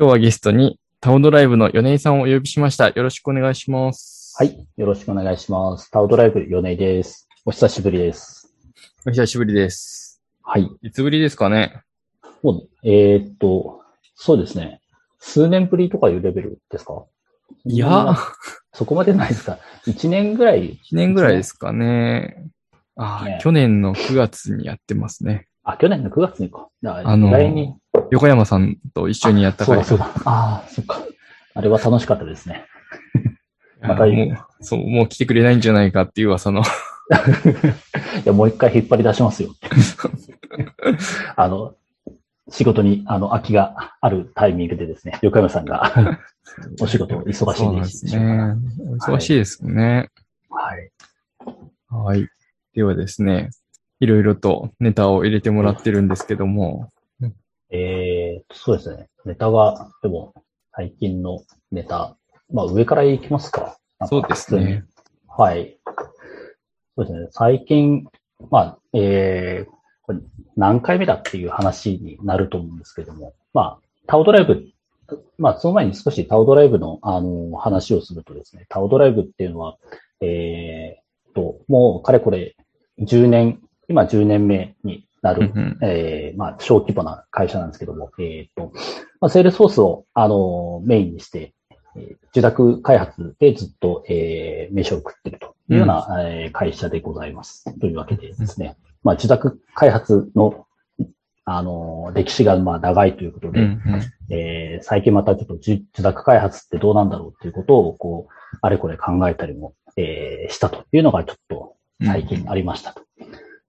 今日はゲストにタオドライブの米井さんをお呼びしました。よろしくお願いします。はい。よろしくお願いします。タオドライブ、米井です。お久しぶりです。お久しぶりです。はい。いつぶりですかね？もう、えーっと、そうですね。数年ぶりとかいうレベルですか？いや、そこまでないですか？1年ぐらい？1年ぐらいですかね。ああ、ね去年の9月にやってますね。あ、去年の9月にか。ああの。横山さんと一緒にやった回そうだ、そうだ。ああ、そっか。あれは楽しかったですね。またもう、そう、もう来てくれないんじゃないかっていう噂の。いや、もう一回引っ張り出しますよ。あの、仕事に、あの、空きがあるタイミングでですね、横山さんが、お仕事忙しいですね。お忙しいですよね。はい。はい。ではですね、いろいろとネタを入れてもらってるんですけども、えー、そうですね。ネタが、でも、最近のネタ、まあ上からいきますか。かそうですね。はい。そうですね。最近、まあ、えー、これ何回目だっていう話になると思うんですけども、まあ、タオドライブ、まあ、その前に少しタオドライブの、あの、話をするとですね、タオドライブっていうのは、えー、と、もう、かれこれ、10年、今10年目になる、うんうんえー、まあ、小規模な会社なんですけども、えー、と、まあ、 Salesforce を、あの、メインにして、えー受託開発でずっと、えー、飯を食ってるというような、えー会社でございます。というわけでですね、まあ、受託開発の、あの、歴史がまあ長いということで、うんうんえー最近またちょっと受受託開発ってどうなんだろうっていうことを、こう、あれこれ考えたりも、えーしたというのがちょっと最近ありましたと。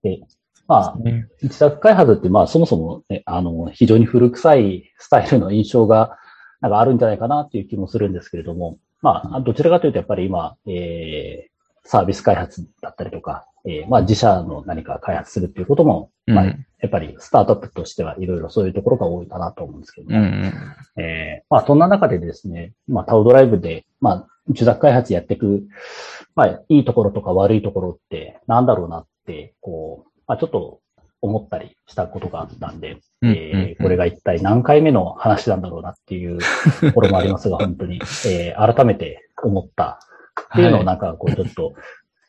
で、まあ、ね。自宅開発って、まあ、そもそも、ね、あの、非常に古臭いスタイルの印象が、なんかあるんじゃないかなっていう気もするんですけれども、まあ、どちらかというと、やっぱり今、えー、サービス開発だったりとか、えー、まあ、自社の何か開発するっていうことも、まあ、うんやっぱりスタートアップとしてはいろいろそういうところが多いかなと思うんですけども、うん。うんえーまあ、そんな中でですね、まあ、タオドライブで、まあ、受託開発やっていく、まあ、いいところとか悪いところってなんだろうなって、こう、まあ、ちょっと思ったりしたことがあったんで、これが一体何回目の話なんだろうなっていうところもありますが、本当に、えー改めて思ったっていうのをなんか、こう、ちょっと、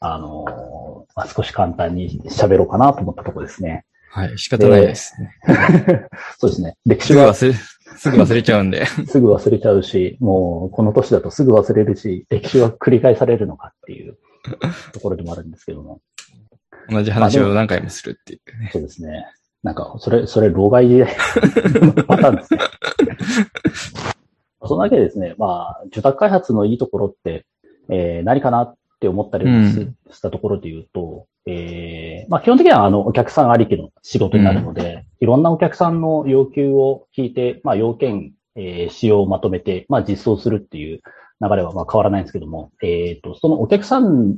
あのーまあ、少し簡単に喋ろうかなと思ったところですね。はい、仕方ないですね。そうですね。歴す史はぐ忘れ、すぐ忘れちゃうんで。すぐ忘れちゃうし、もうこの年だとすぐ忘れるし、歴史は繰り返されるのかっていうところでもあるんですけども。同じ話を何回もするっていうね。そうですね。なんか、それ、それ、老害でパターンですね。そのわけでですね、まあ、受託開発のいいところって、えー何かなって思ったりもし,、たところで言うと、えーまあ、基本的にはあの、お客さんありきの仕事になるので、いろんなお客さんの要求を聞いて、まあ、要件、えー仕様をまとめて、まあ、実装するっていう流れはまあ変わらないんですけども、えっ、と、そのお客さん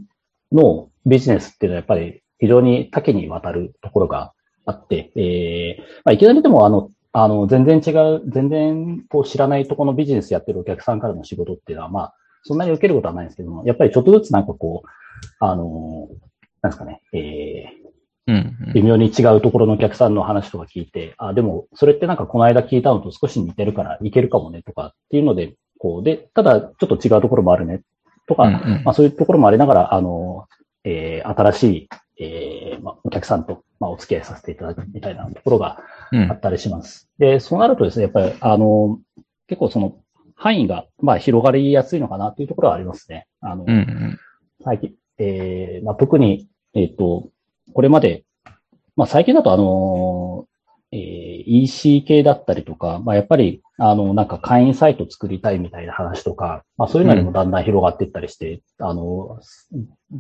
のビジネスっていうのはやっぱり非常に多岐にわたるところがあって、えーまあ、いきなりでもあの、あの、全然違う、全然こう知らないところのビジネスやってるお客さんからの仕事っていうのは、まあ、そんなに受けることはないんですけども、やっぱりちょっとずつなんかこう、あの、なんですかね、えうんー、微妙に違うところのお客さんの話とか聞いて、あ、でも、それってなんかこの間聞いたのと少し似てるからいけるかもねとかっていうので、こう、で、ただちょっと違うところもあるねとか、うんうん。まあそういうところもありながら、あの、えー、新しい、えー、まあお客さんと、まあお付き合いさせていただくみたいなところがうんあったりします。で、そうなるとですね、やっぱり、あの、結構その範囲が、まあ広がりやすいのかなっていうところはありますね。あの、うんうん最近、えー、まあ特に、えっ、と、これまで、まあ最近だとあの、えー EC 系だったりとか、まあやっぱり、あの、なんか会員サイト作りたいみたいな話とか、まあそういうのにもだんだん広がっていったりして、あの、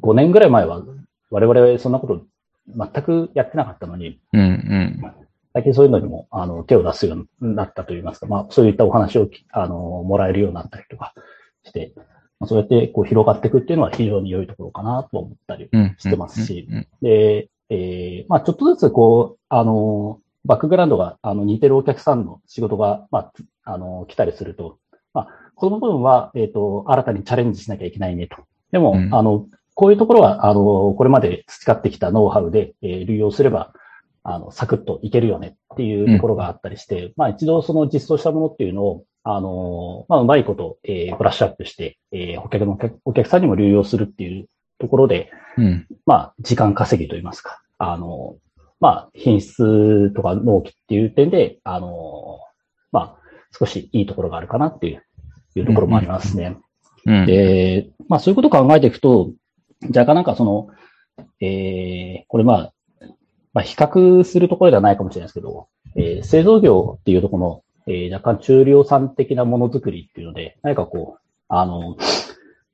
5年ぐらい前は我々そんなこと全くやってなかったのに、うんうん最近そういうのにも、あの、手を出すようになったといいますか、まあ、そういったお話をき、あの、もらえるようになったりとかして、まあ、そうやって、こう、広がっていくっていうのは非常に良いところかなと思ったりうん。してますしで、えーまあ、ちょっとずつ、こう、あの、バックグラウンドが、あの、似てるお客さんの仕事が、まあ、あの、来たりすると、まあ、この部分は、えっ、と、新たにチャレンジしなきゃいけないねと。でも、うんあの、こういうところは、あの、これまで培ってきたノウハウで、えー流用すれば、あの、サクッといけるよねっていうところがあったりして、まあ一度その実装したものっていうのを、あの、まあ、うまいこと、えーブラッシュアップして、えーお客の、お客さんにも流用するっていうところで、うん。まあ、時間稼ぎといいますか、あの、まあ、品質とか納期っていう点で、あの、まあ、少しいいところがあるかなっていう、いうところもありますね。うん。で、まあそういうことを考えていくと、若干なんかその、えー、これまあ、まあ比較するところではないかもしれないですけど、えー製造業っていうところの、えー若干中量産的なものづくりっていうので、何かこう、あの、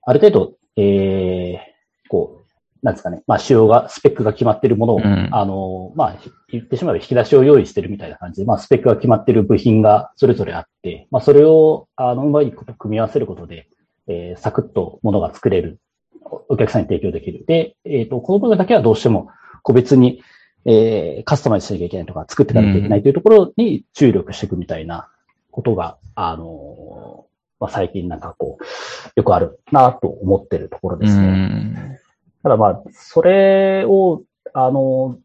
ある程度、えー、こう、なんですかね、まあ仕様が、スペックが決まっているものを、うんあの、まあ、ひ言ってしまえば引き出しを用意してるみたいな感じで、まあスペックが決まっている部品がそれぞれあって、まあそれを、あの、うまいこと組み合わせることで、えーサクッとものが作れる。おお客さんに提供できる。で、えっ、と、この部分だけはどうしても個別に、えーカスタマイズしなきゃいけないとか、作っていかなきゃいけないというところに注力していくみたいなことが、あのーまあ、最近なんかこう、よくあるなと思ってるところでうすね。ん。ただまあ、それを、あの、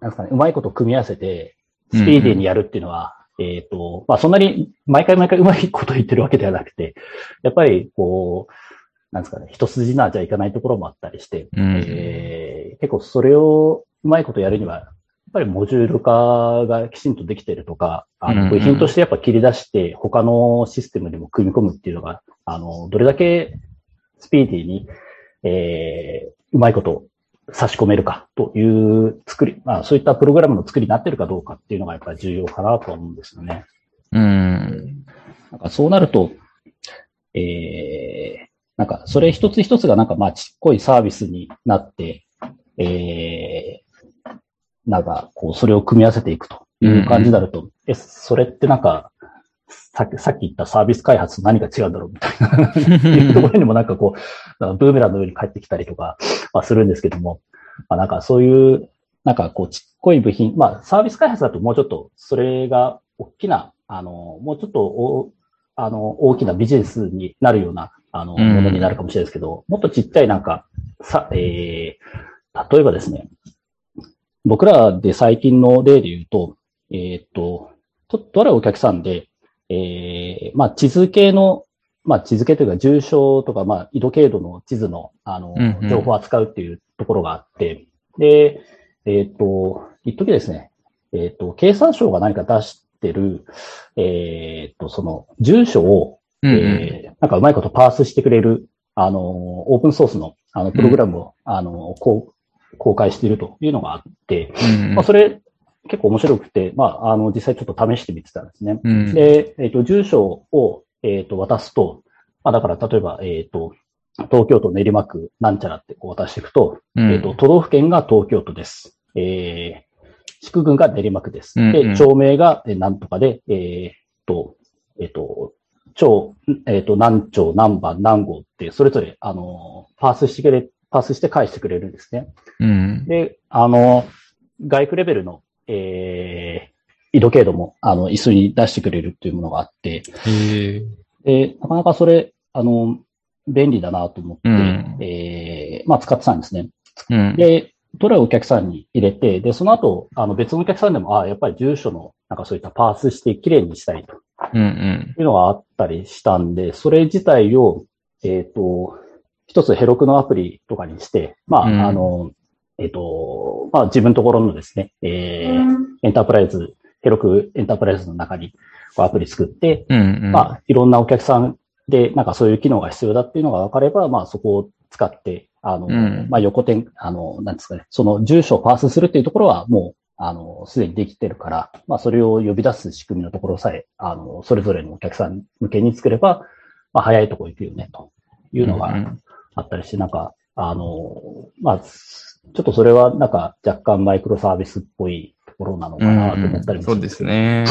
なんですかね、うまいこと組み合わせて、スピーディーにやるっていうのは、えっ、と、まあそんなに毎回毎回うまいこと言ってるわけではなくて、やっぱりこう、なんですかね、一筋縄じゃいかないところもあったりして、うんえー結構それをうまいことやるには、やっぱりモジュール化がきちんとできてるとか、あの部品としてやっぱ切り出して他のシステムにも組み込むっていうのが、あの、どれだけスピーディーに、えーうまいこと差し込めるかという作り、まあそういったプログラムの作りになってるかどうかっていうのがやっぱり重要かなと思うんですよね。うん。なんかそうなると、えー、なんかそれ一つ一つがなんかまあちっこいサービスになって、えー、なんかこうそれを組み合わせていくという感じになると、え、それってなんか、さっき、さっき言ったサービス開発と何が違うんだろうみたいな いうところにもなんかこう、ブーメランのように帰ってきたりとか、まあ、するんですけども、まあ、なんかそういう、なんかこうちっこい部品、まあサービス開発だともうちょっとそれが大きな、あの、もうちょっとおあの、大きなビジネスになるような、あの、うん。ものになるかもしれないですけど、もっとちっちゃいなんか、さ、えー、例えばですね、僕らで最近の例で言うと、えーっと、と、とあるお客さんで、えー、まあ、地図系の、まあ、地図系というか、重症とか、まあ、緯度経度の地図の、あのうんうん、情報を扱うっていうところがあって、で、えーっと、一時ですね、えーっと、経産省が何か出してる、えーっと、その、住所を、うんうんえーなんかうまいことパースしてくれる、あの、オープンソースの、あの、プログラムを、あの、こう、公開しているというのがあって、うんまあ、それ結構面白くて、まあ、あの、実際ちょっと試してみてたんですね。うんで、えっ、と、住所を、えっ、と、渡すと、まあ、だから、例えば、えっ、と、東京都練馬区なんちゃらってこう渡していくと、うんえっ、と、都道府県が東京都です。えー、地区郡が練馬区です。うんうんで、町名がえーなんとかで、えっ、と、えっ、と、町、えっ、と、何町、何番、何号って、それぞれ、あの、パースしてくれ、パースして返してくれるんですね。うん。で、あの、外区レベルの、えー、緯度経度も、あの、一緒に出してくれるっていうものがあって、へえ。で、なかなかそれ、あの、便利だなと思って、うんえー、まあ使ってたんですね。うん。で、どれをお客さんに入れて、で、その後、あの別のお客さんでも、あやっぱり住所の、なんかそういったパースしてきれいにしたいとうんうん。いうのがあったりしたんで、それ自体を、えっ、と、一つヘロクのアプリとかにして、まあ、うんあの、えっ、と、まあ自分のところのですね、えー、エンタープライズ、ヘロクエンタープライズの中にこうアプリ作って、うんうん。まあいろんなお客さんでなんかそういう機能が必要だっていうのが分かれば、まあそこを使って、あの、うんまあ横転、あの、なんですかね、その住所をパースするっていうところはもう、あの、すでにできてるから、まあそれを呼び出す仕組みのところさえ、あの、それぞれのお客さん向けに作れば、まあ早いとこ行くよね、というのがうんあったりして、なんか、あの、まあ、ちょっとそれはなんか若干マイクロサービスっぽいところなのかなと思ったりもそうですね。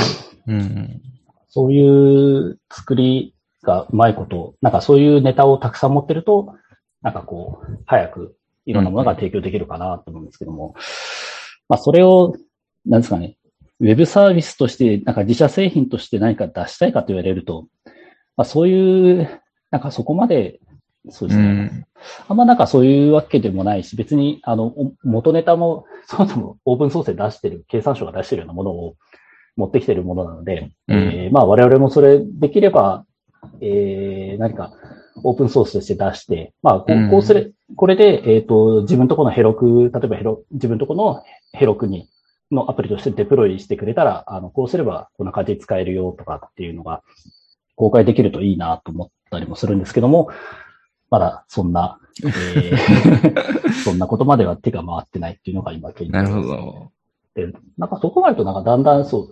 うん。そういう作りがうまいこと、なんかそういうネタをたくさん持ってると、なんかこう、早くいろんなものが提供できるかなと思うんですけども、まあそれを、なんですかね、ウェブサービスとして、なんか自社製品として何か出したいかと言われると、まあそういう、なんかそこまで、そうでうすね、ん。あんまなんかそういうわけでもないし、別に、あの、お元ネタも、そもそもオープンソースで出してる、経産省が出してるようなものを、持ってきているものなので、うん。えーまあ我々もそれできれば、えー何かオープンソースとして出して、まあこうん。うこうすれ、これで、えっ、と、自分とこのヘロク、例えばヘロ、自分とこのヘロクに、のアプリとしてデプロイしてくれたら、あの、こうすればこんな感じで使えるよとかっていうのが公開できるといいなと思ったりもするんですけども、まだそんな、えー そんなことまでは手が回ってないっていうのが今現状なるほですど。で、なんかそこまでとなんかだんだんそう、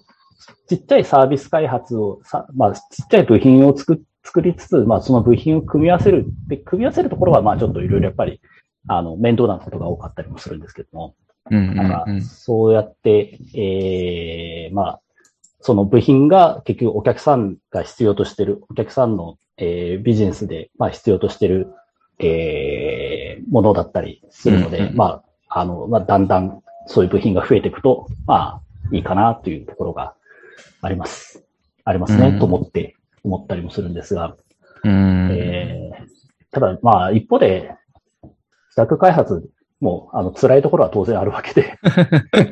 ちっちゃいサービス開発をさ、まあちっちゃい部品を作作りつつ、まあその部品を組み合わせる。で、組み合わせるところはまあちょっといろいろやっぱり、あの、面倒なことが多かったりもするんですけども、うんうんうん。そうやって、ええまあ、その部品が結局お客さんが必要としてる、お客さんの、えービジネスで、まあ必要としてる、えーものだったりするので、うんうんまあ、あの、まあ、だんだんそういう部品が増えていくと、まあ、いいかなというところがあります。ありますね、うんと思って、思ったりもするんですが、うん。えーただ、まあ、一方で、自宅開発も、あの、辛いところは当然あるわけで、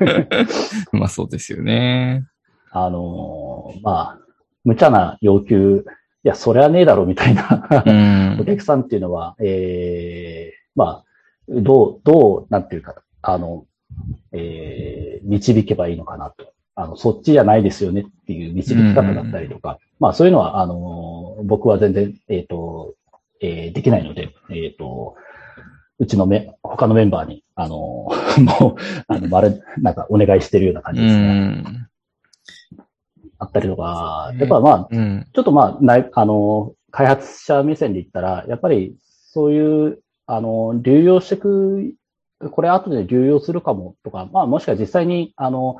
まあそうですよね。あのーまあ、無茶な要求、いや、それはねえだろ、みたいな、うんお。客さんっていうのは、ええまあ、どう、どう、なんていうか、あの、えー導けばいいのかなと。あの、そっちじゃないですよねっていう導き方だったりとか、まあそういうのは、あのー僕は全然、えっ、と、えーできないので、えっ、と、うちのめ、他のメンバーに、あのー もう、あの、まる、なんかお願いしてるような感うじですね。ん。あったりとか、やっぱまあ、うん。ちょっとまあ、ない、あの、開発者目線で言ったら、やっぱりそういう、あの、流用していく、これ後で流用するかもとか、まあもしくは実際に、あの、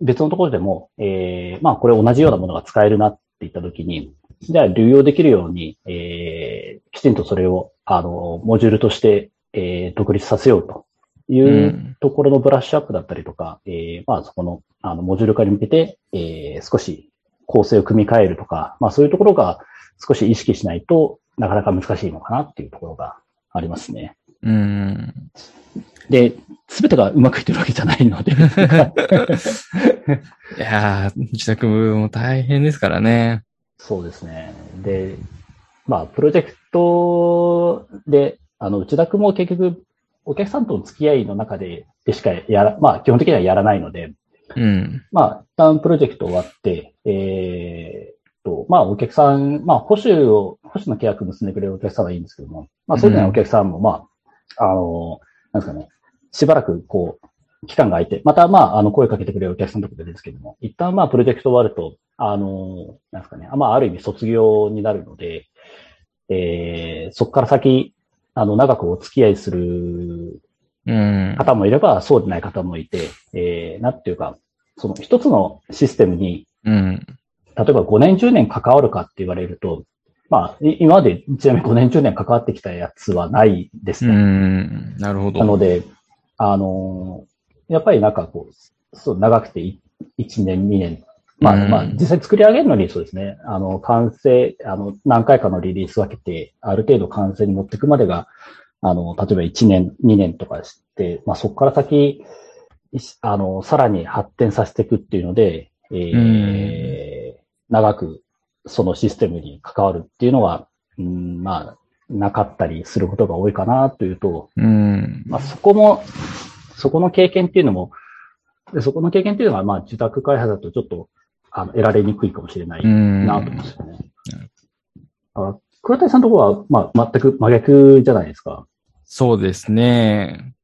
別のところでも、えーまあこれ同じようなものが使えるなって言ったときに、じゃあ流用できるように、えーきちんとそれを、あの、モジュールとして、えー独立させようといううんところのブラッシュアップだったりとか、えーまあそこの、あの、モジュール化に向けて、えー少し構成を組み替えるとか、まあそういうところが少し意識しないとなかなか難しいのかなっていうところがありますね。うん。で、すべてがうまくいってるわけじゃないので。いやー、自宅も大変ですからね。そうですね。で、まあ、プロジェクトで、あの、内田君も結局、お客さんとの付き合いの中で、でしかやら、まあ、基本的にはやらないので、うん。まあ、一旦プロジェクト終わって、えーっと、まあ、お客さん、まあ、保守を、保守の契約結んでくれるお客さんはいいんですけども、まあ、そうじゃないお客さんも、まあ、あの、なんですかね、しばらく、こう、期間が空いて、また、まあ、あの、声かけてくれるお客さんとか出るんですけども、一旦、まあ、プロジェクト終わると、あの、なんですかね、まあ、ある意味卒業になるので、えー、そこから先、あの、長くお付き合いするうん。方もいれば、そうでない方もいて、えー、なんていうか、その一つのシステムに、うん。例えば5年、10年関わるかって言われると、まあ、い今までちなみに5年、10年関わってきたやつはないですうね。ん。なるほど。なので、あのーやっぱりなんかこう、そう、長くてい1年、2年。まあ、うんまあ、実際作り上げるのにそうですね。あの、完成、あの、何回かのリリース分けて、ある程度完成に持っていくまでが、あの、例えば1年、2年とかして、まあそこから先、あの、さらに発展させていくっていうので、えー長くそのシステムに関わるっていうのは、うん、まあ、なかったりすることが多いかなというと、うん。まあそこも、そこの経験っていうのも、でそこの経験っていうのは、まあ受託開発だとちょっと、あの、得られにくいかもしれないうん。なと思うんですよね。あ倉谷さんのところは、まあ、全く真逆じゃないですか。そうですね。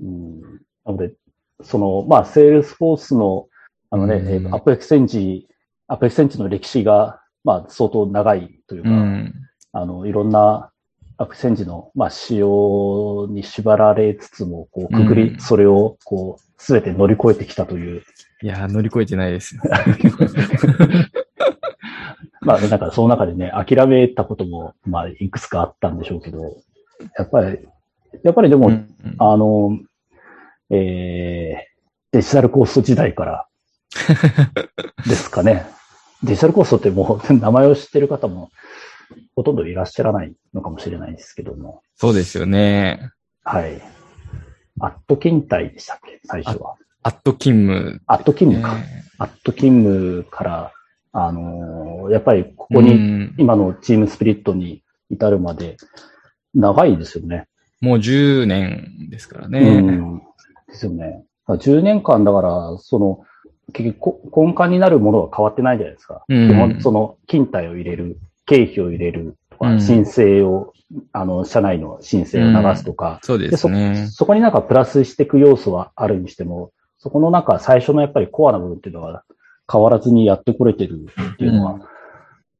うん。なので、その、まあ、 Salesforce の、あのね、うんえーと AppExchange、AppExchange の歴史が、まあ、相当長いというか、うん。あの、いろんなアップエクセンジの、まあ、仕様に縛られつつも、こう、くぐり、うんそれを、こう、すべて乗り越えてきたという、いやー、乗り越えてないですよ。まあ、だからその中でね、諦めたことも、まあ、いくつかあったんでしょうけど、やっぱり、やっぱりでも、うんあの、えー、デジタルコースト時代から ですかね。デジタルコーストってもう名前を知ってる方もほとんどいらっしゃらないのかもしれないですけども。そうですよね。はい。アット勤怠でしたっけ？最初は。アット勤務、アット勤ね務か。アット勤務から、あのーやっぱりここに、うん今のチームスピリットに至るまで、長いですよね。もう10年ですからうね。ん。ですよね。だから10年間だから、その、結局こ根幹になるものは変わってないじゃないですか。うんその、勤怠を入れる、経費を入れるとか、うん申請を、あの、社内の申請を流すとか、そうでですそね。そこになんかプラスしていく要素はあるにしても、そこのなんか最初のやっぱりコアな部分っていうのは変わらずにやってこれてるっていうのは、うん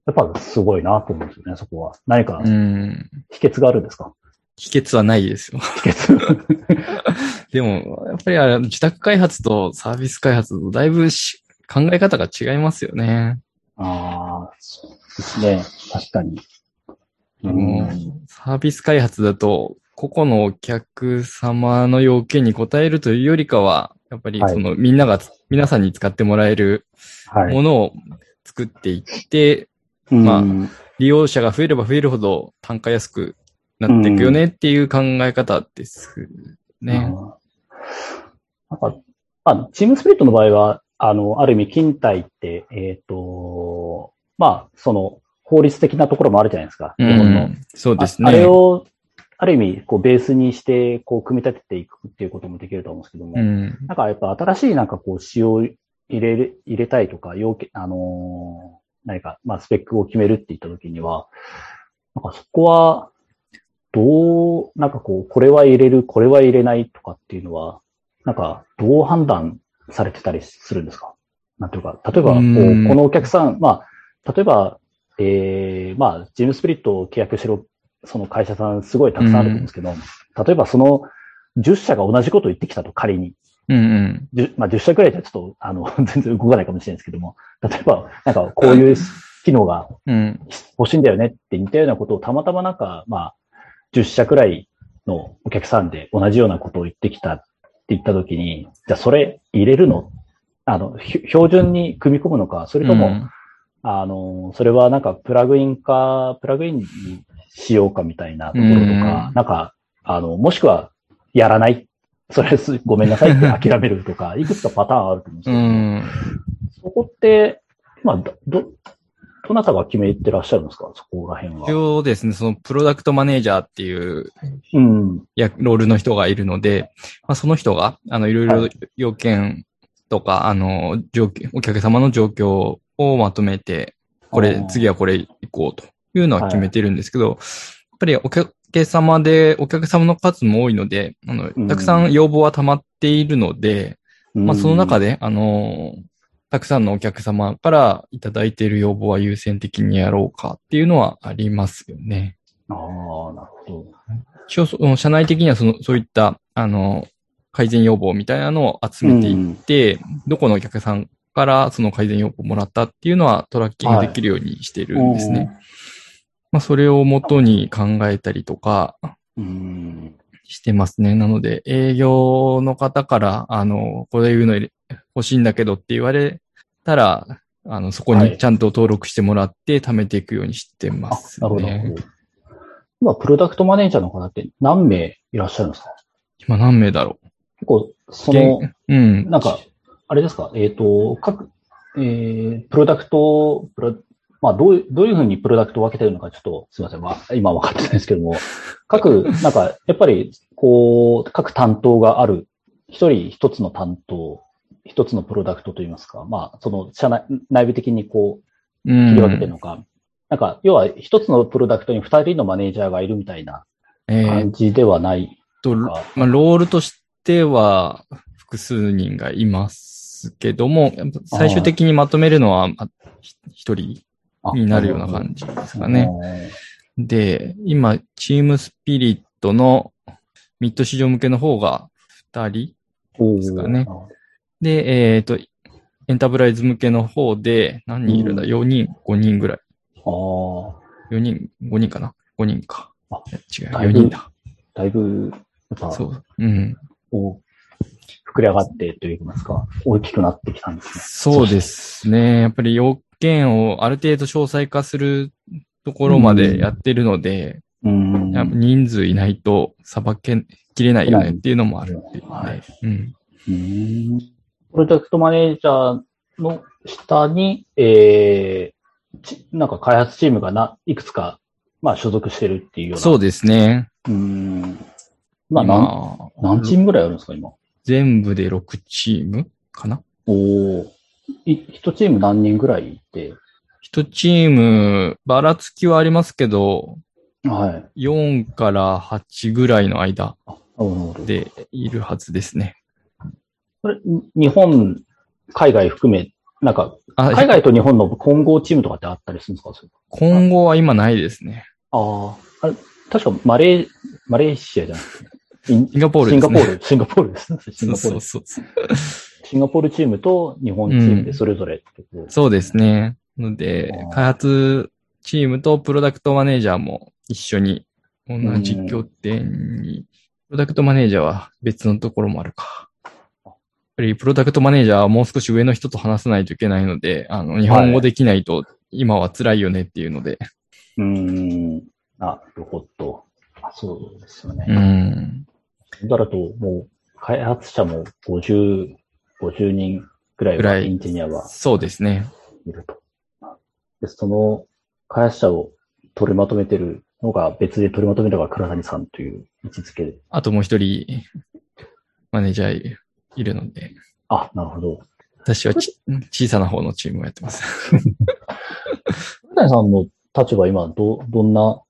やっぱすごいなと思うんですよね、そこは。何かうん。秘訣があるんですか、秘訣はないですよ。秘訣。でも、やっぱりあれ自宅開発とサービス開発とだいぶし考え方が違いますよね。ああ、そうですね。確かに。うもん。うサービス開発だと、個々のお客様の要件に応えるというよりかは、やっぱりはいそのみんながつ、皆さんに使ってもらえるはい。ものを作っていって、うんまあ利用者が増えれば増えるほど単価安くなっていくよねっていう考え方ですね。うんなんか、あ、チームスピリットの場合は、あの、ある意味、勤怠って、えっ、と、まあ、その、法律的なところもあるじゃないですか。う日本の。ん、そうですああれね。を、ある意味、こう、ベースにして、こう、組み立てていくっていうこともできると思うんですけども、うん。なんかやっぱ新しいなんかこう、仕様を入れる、入れたいとか、要件、あのー何か、まあ、スペックを決めるって言ったときには、なんかそこは、どう、なんかこう、これは入れる、これは入れないとかっていうのは、なんか、どう判断されてたりするんですか？なんていうか、例えば、こうんう、このお客さん、まあ、例えば、ええまあ、ジムスピリットを契約しろ、その会社さんすごいたくさんあると思うんですけど、例えばその10社が同じことを言ってきたと仮に。うんうん。10, まあ、10社くらいじゃちょっと、あの、全然動かないかもしれないですけども、例えば、なんかこういう機能がうん。欲しいんだよねって似たようなことをたまたまなんか、まあ、10社くらいのお客さんで同じようなことを言ってきたって言ったときに、じゃあそれ入れるの？あの、ひ標準に組み込むのか、それとも、うんあの、それはなんかプラグインか、プラグインにしようかみたいなところとか、うんなんか、あの、もしくは、やらない。それす、ごめんなさいって 諦めるとか、いくつかパターンあると思うんですけうど、ん。そこって、まあ、ど、ど、どなたが決めてらっしゃるんですか？そこら辺は。一応ですね、そのプロダクトマネージャーっていううん。やロールの人がいるので、まあ、その人が、あの、いろいろはい要件とか、あの、状況、お客様の状況をまとめて、これ次はこれ行こうというのは決めてるんですけど、やっぱりお客様で、お客様の数も多いので、あのうん、たくさん要望は溜まっているので、まあ、その中で、で、あの、たくさんのお客様からいただいている要望は優先的にやろうかっていうのはありますよね。ああ、なるほど。一応その、社内的にはその、そういった、あの、改善要望みたいなのを集めていって、どこのお客さんからその改善要望をもらったっていうのはトラッキングできるようにしてるんですね。まあ、それをもとに考えたりとかうん。してますね。なので、営業の方から、あの、こういうの欲しいんだけどって言われたら、あの、そこはいにちゃんと登録してもらって貯めていくようにしてまあ、すなるほど。なるねほ。ど今、プロダクトマネージャーの方って何名いらっしゃるんですか？今何名だろ結構、そうの、うん。なんか、あれですか、えっ、と、各、えー、プロダクト、プロ、まあ、どういう、どういうふうにプロダクトを分けてるのか、ちょっと、すみません。まあ、今分かってないですけども、各、なんか、やっぱり、こう、各担当がある、一人一つの担当、一つのプロダクトといいますか、まあ、その、社内、内部的にこう、うん。切り分けてるのか、なんか、要は、一つのプロダクトに二人のマネージャーがいるみたいな感じではないと、とか。まあ、ロールとしては複数人がいますけども、最終的にまとめるのは一人あになるような感じですかじね。で、今、チームスピリットのミッド市場向けの方が二人ですかねで、えっ、と、エンタープライズ向けの方で何人いるんだ、うん ?4 人、5人ぐらい。ああ、4人、5人かな ?5 人か。あ違う、だいぶ4人だ。だいぶ、そう。うん。こう、膨れ上がってといいますか、大きくなってきたんですね。そうですね。やっぱり要件をある程度詳細化するところまでやってるので、うん。人数いないとさばけきれないよねっていうのもあるんで、はいうん。うん。プロジェクトマネージャーの下に、えー、なんか開発チームがな、いくつか、まあ所属してるっていうような。そうですね。うん。まあ何、何チームぐらいあるんですか、今？全部で6チームかな？おお。一チーム何人ぐらいいて？一チーム、ばらつきはありますけど、はい。4から8ぐらいの間でいるはずですね。これ、日本、海外含め、なんか、海外と日本の混合チームとかってあったりするんですか？混合は今ないですね。ああ。あれ、確かマレー、マレーシアじゃなくて。シンガポールです、ね、シンガポール、シンガポールですね。シンガポール。そうそうシンガポールチームと日本チームでそれぞれ、うん、そうですね。ので、開発チームとプロダクトマネージャーも一緒に、同じ拠点に、プロダクトマネージャーは別のところもあるか。やっぱりプロダクトマネージャーはもう少し上の人と話さないといけないので、あの、日本語できないと今は辛いよねっていうので。はい、うん。なるほど。あそうですよね。うん。だらと、もう、開発者も50、50人ぐらいはエンジニアは。そうですね。いると。で、その開発者を取りまとめてるのが別で取りまとめるのが倉谷さんという位置づけで。あともう一人、マネージャーいるので。あ、なるほど。私はち小さな方のチームをやってます。倉谷さんの立場今、ど、どんな、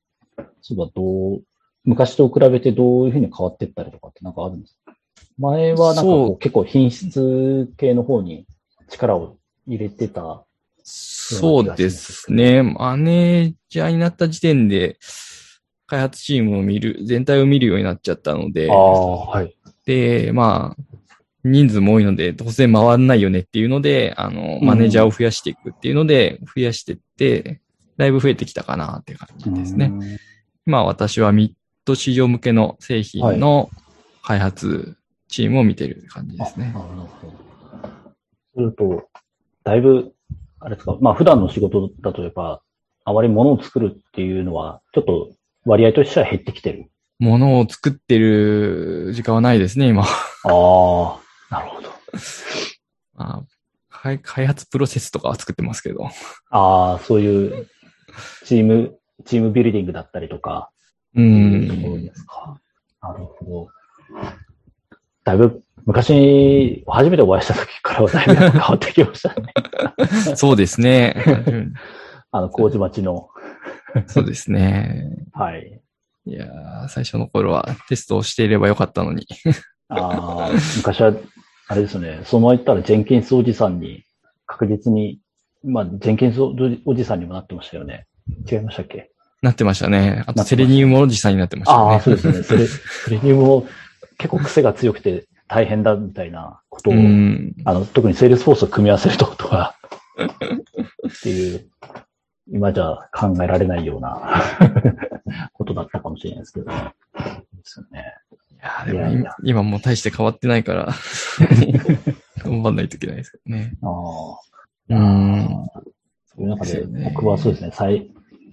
そうだ、どう、昔と比べてどういうふうに変わっていったりとかってなんかあるんですか？前はなんかこう結構品質系の方に力を入れてたそうですね。マネージャーになった時点で、開発チームを見る、全体を見るようになっちゃったので、はい、で、まあ、人数も多いので、当然回らないよねっていうので、あの、マネージャーを増やしていくっていうので、増やしてって、だいぶ増えてきたかなって感じですね。今、まあ、私は3ト市場向けの製品の開発チームを見てる感じですね。はい、なるほど。すると、だいぶ、あれですか、まあ普段の仕事だとやっぱ、あまり物を作るっていうのは、ちょっと割合としては減ってきてる。物を作ってる時間はないですね、今。ああ、なるほど。まあ、開発プロセスとかは作ってますけど。ああ、そういうチーム、チームビルディングだったりとか。うん。ところですか。なるほど。だいぶ昔、初めてお会いした時からはだいぶ変わってきましたね。そうですね。あの、麹町の。そうですね。はい。いや最初の頃はテストをしていればよかったのに。ああ、昔は、あれですね、そのまま言ったらジェンキンスおじさんに確実に、まあ、ジェンキンスおじさんにもなってましたよね。違いましたっけ？なってましたね。あと Selenium おじさんになってましたね。ああ、そうですね。セレ、 Selenium も結構癖が強くて、大変だみたいなことを、あの、特にセールスフォースを組み合わせるととかっていう、今じゃ考えられないような ことだったかもしれないですけど、ね、ですよね。いやでも今いや今もう大して変わってないから 頑張んないといけないですけどね。ああ。うん。そういう中で、僕はそうですね、再、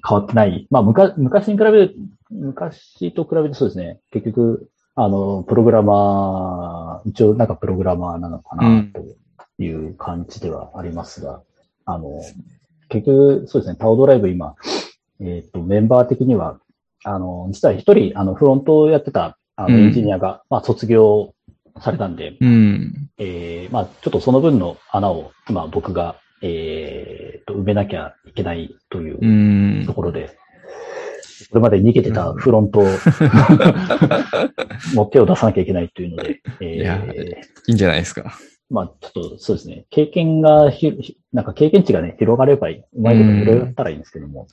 変わってない。まあ、昔、昔に比べる、昔と比べてそうですね、結局、あの、プログラマー、一応なんかプログラマーなのかな、という感じではありますが、うん、あの、結局、そうですね、タオドライブ今、えっ、ー、と、メンバー的には、あの、実は一人、あの、フロントをやってた、あの、エンジニアが、うん、まあ、卒業されたんで、うん、えー、まあ、ちょっとその分の穴を、今僕が、えー、と、埋めなきゃいけないというところで、これまで逃げてたフロント も手を出さなきゃいけないというので、えー、いや、いいんじゃないですか。まあ、ちょっとそうですね、経験がひ、なんか経験値がね、広がればいい、うまいこと広がったらいいんですけども。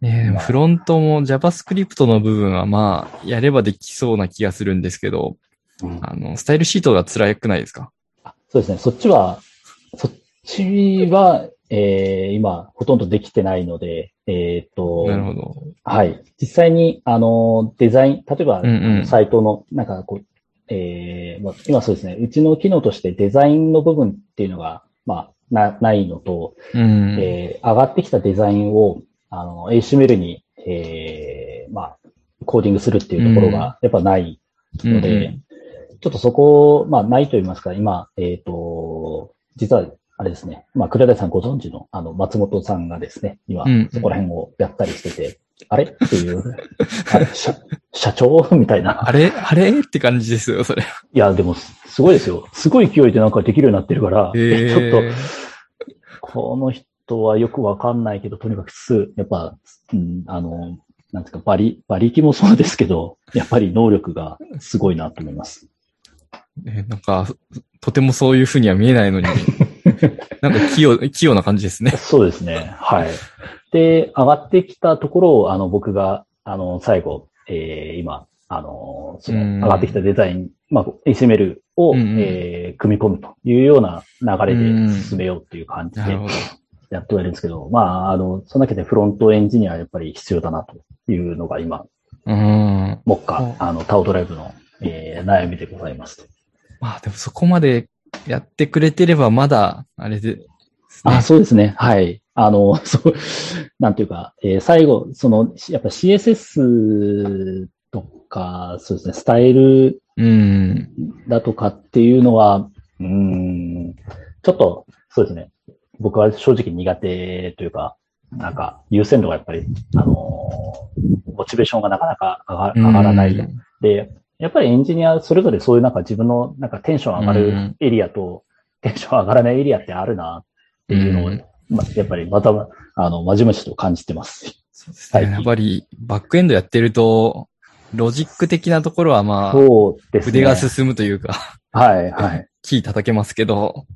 ねフロントも JavaScript の部分はまあ、やればできそうな気がするんですけど、うん、あの、スタイルシートが辛くないですか？そうですね、そっちは、ちは、えー、今、ほとんどできてないので、えっ、ー、と、なるほど。はい。実際に、あの、デザイン、例えば、うんうん、サイトの、なんかこう、えー、今そうですね、うちの機能としてデザインの部分っていうのが、まあ、な、ないのと、うん、えー、上がってきたデザインを、あの、HTML に、えー、まあ、コーディングするっていうところが、やっぱないので、うんうん。ちょっとそこ、まあ、ないと言いますか、今、えっ、と、実は、あれですね、まあ、倉田さんご存知の、あの、松本さんがですね、今うん、そこら辺をやったりしてて、あれ？っていう、あれ？社、社長？みたいな。あれ？あれ？って感じですよ、それ。いや、でも、すごいですよ。すごい勢いでなんかできるようになってるから、えちょっと、この人はよくわかんないけど、とにかくす、やっぱ、うん、あの、なんていうか、馬力、馬力もそうですけど、やっぱり能力がすごいなと思います。えなんか、とてもそういう風には見えないのに、なんか器用、器用な感じですね。そうですね。はい。で、上がってきたところを、あの、僕が、あの、最後、えー、今、あの、その、うん上がってきたデザイン、まあ、HTML を、うんうんえー、組み込むというような流れで進めようっていう感じで。やってはいるんですけど、まあ、あの、そのだけでフロントエンジニアはやっぱり必要だなというのが今、うん。目下うん、あの、タオドライブの、えー、悩みでございますと。まあでもそこまでやってくれてればまだ、あれで、あ、そうですね。はい。あの、そう、なんていうか、えー最後、その、しやっぱ CSS とか、そうですね、スタイルうん。だとかっていうのは、うーん、ちょっと、そうですね。僕は正直苦手というか、なんか、優先度がやっぱり、あのーモチベーションがなかなか上がらない。うんで、やっぱりエンジニアそれぞれそういうなんか自分のなんかテンション上がるうんエリアと、テンション上がらないエリアってあるなっていうのを、うんまあ、やっぱりまた、あの、まじまじと感じてます。そうですね。やっぱり、バックエンドやってると、ロジック的なところはまあ、そうですね。筆が進むというか、はい、はい。キー叩けますけど、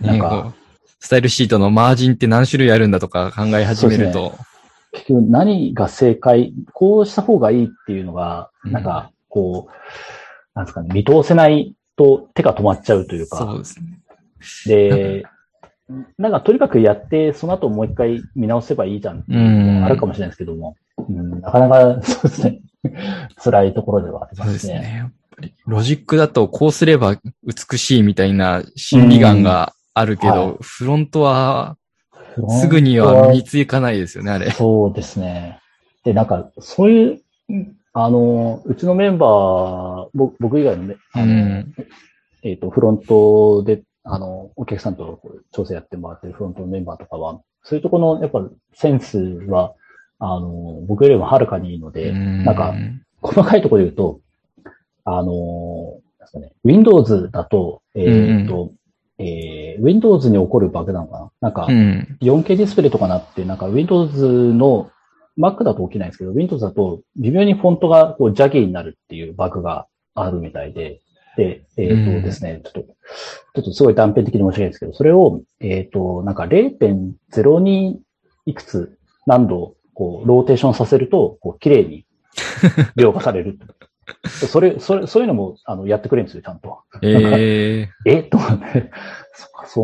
なんかスタイルシートのマージンって何種類あるんだとか考え始めるそと、結局何が正解、こうした方がいいっていうのが、うんなんか、こう、なんですかね、見通せないと手が止まっちゃうというか。そうですね。で、なんかとにかくやって、その後もう一回見直せばいいじゃんっていうのがあるかもしれないですけども、うん、なかなか そうですね、辛いところではありそうまね。ですすね。やっぱりロジックだとこうすれば美しいみたいな心理眼があるけど、うんはいフロントはすぐには身につかないですよね、あれ。そうですね。で、なんか、そういう、あの、うちのメンバー、僕僕以外のね、あのうん。えっ、と、フロントで、あの、お客さんと調整やってもらってるフロントのメンバーとかは、そういうところの、やっぱ、センスは、あの、僕よりもはるかにいいので、なんか、細かいところで言うと、あの、ですかね、Windows だと、えっ、と、えー Windows に起こるバグなのかな？なんかう、ん。4K ディスプレイとかなって、なんか Windows の Mac だと起きないんですけど、Windows だと微妙にフォントがこうジャギーになるっていうバグがあるみたいで、で、えっ、とうんですね、ちょっと、ちょっとすごい断片的に申し訳ないですけど、それを、えっ、と、なんか0.02いくつ何度、こう、ローテーションさせると、こう、綺麗に 描画される。それ、それ、そういうのも、あの、やってくれるんですよ、ちゃんと。ええと 思って、そそ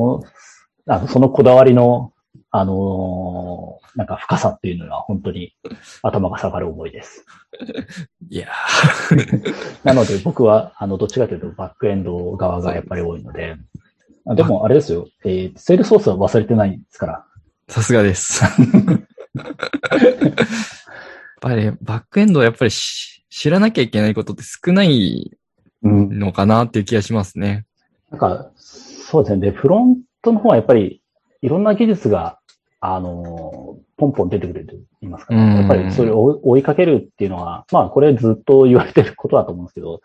の、あのそのこだわりの、あのーなんか深さっていうのは本当に頭が下がる思いです。ー、い やなので僕は、あの、どっちかというとバックエンド側がやっぱり多いので、あでもあれですよ、えー、セールソースは忘れてないですから。ー、さすがです。やっぱり、バックエンドはやっぱりし知らなきゃいけないことって少ないうん。のかなっていう気がしますね。なんか、そうですね。で、フロントの方はやっぱり、いろんな技術が、あのーポンポン出てくると言いますかうんね。やっぱりそれを追いかけるっていうのは、まあ、これずっと言われてることだと思うんですけど、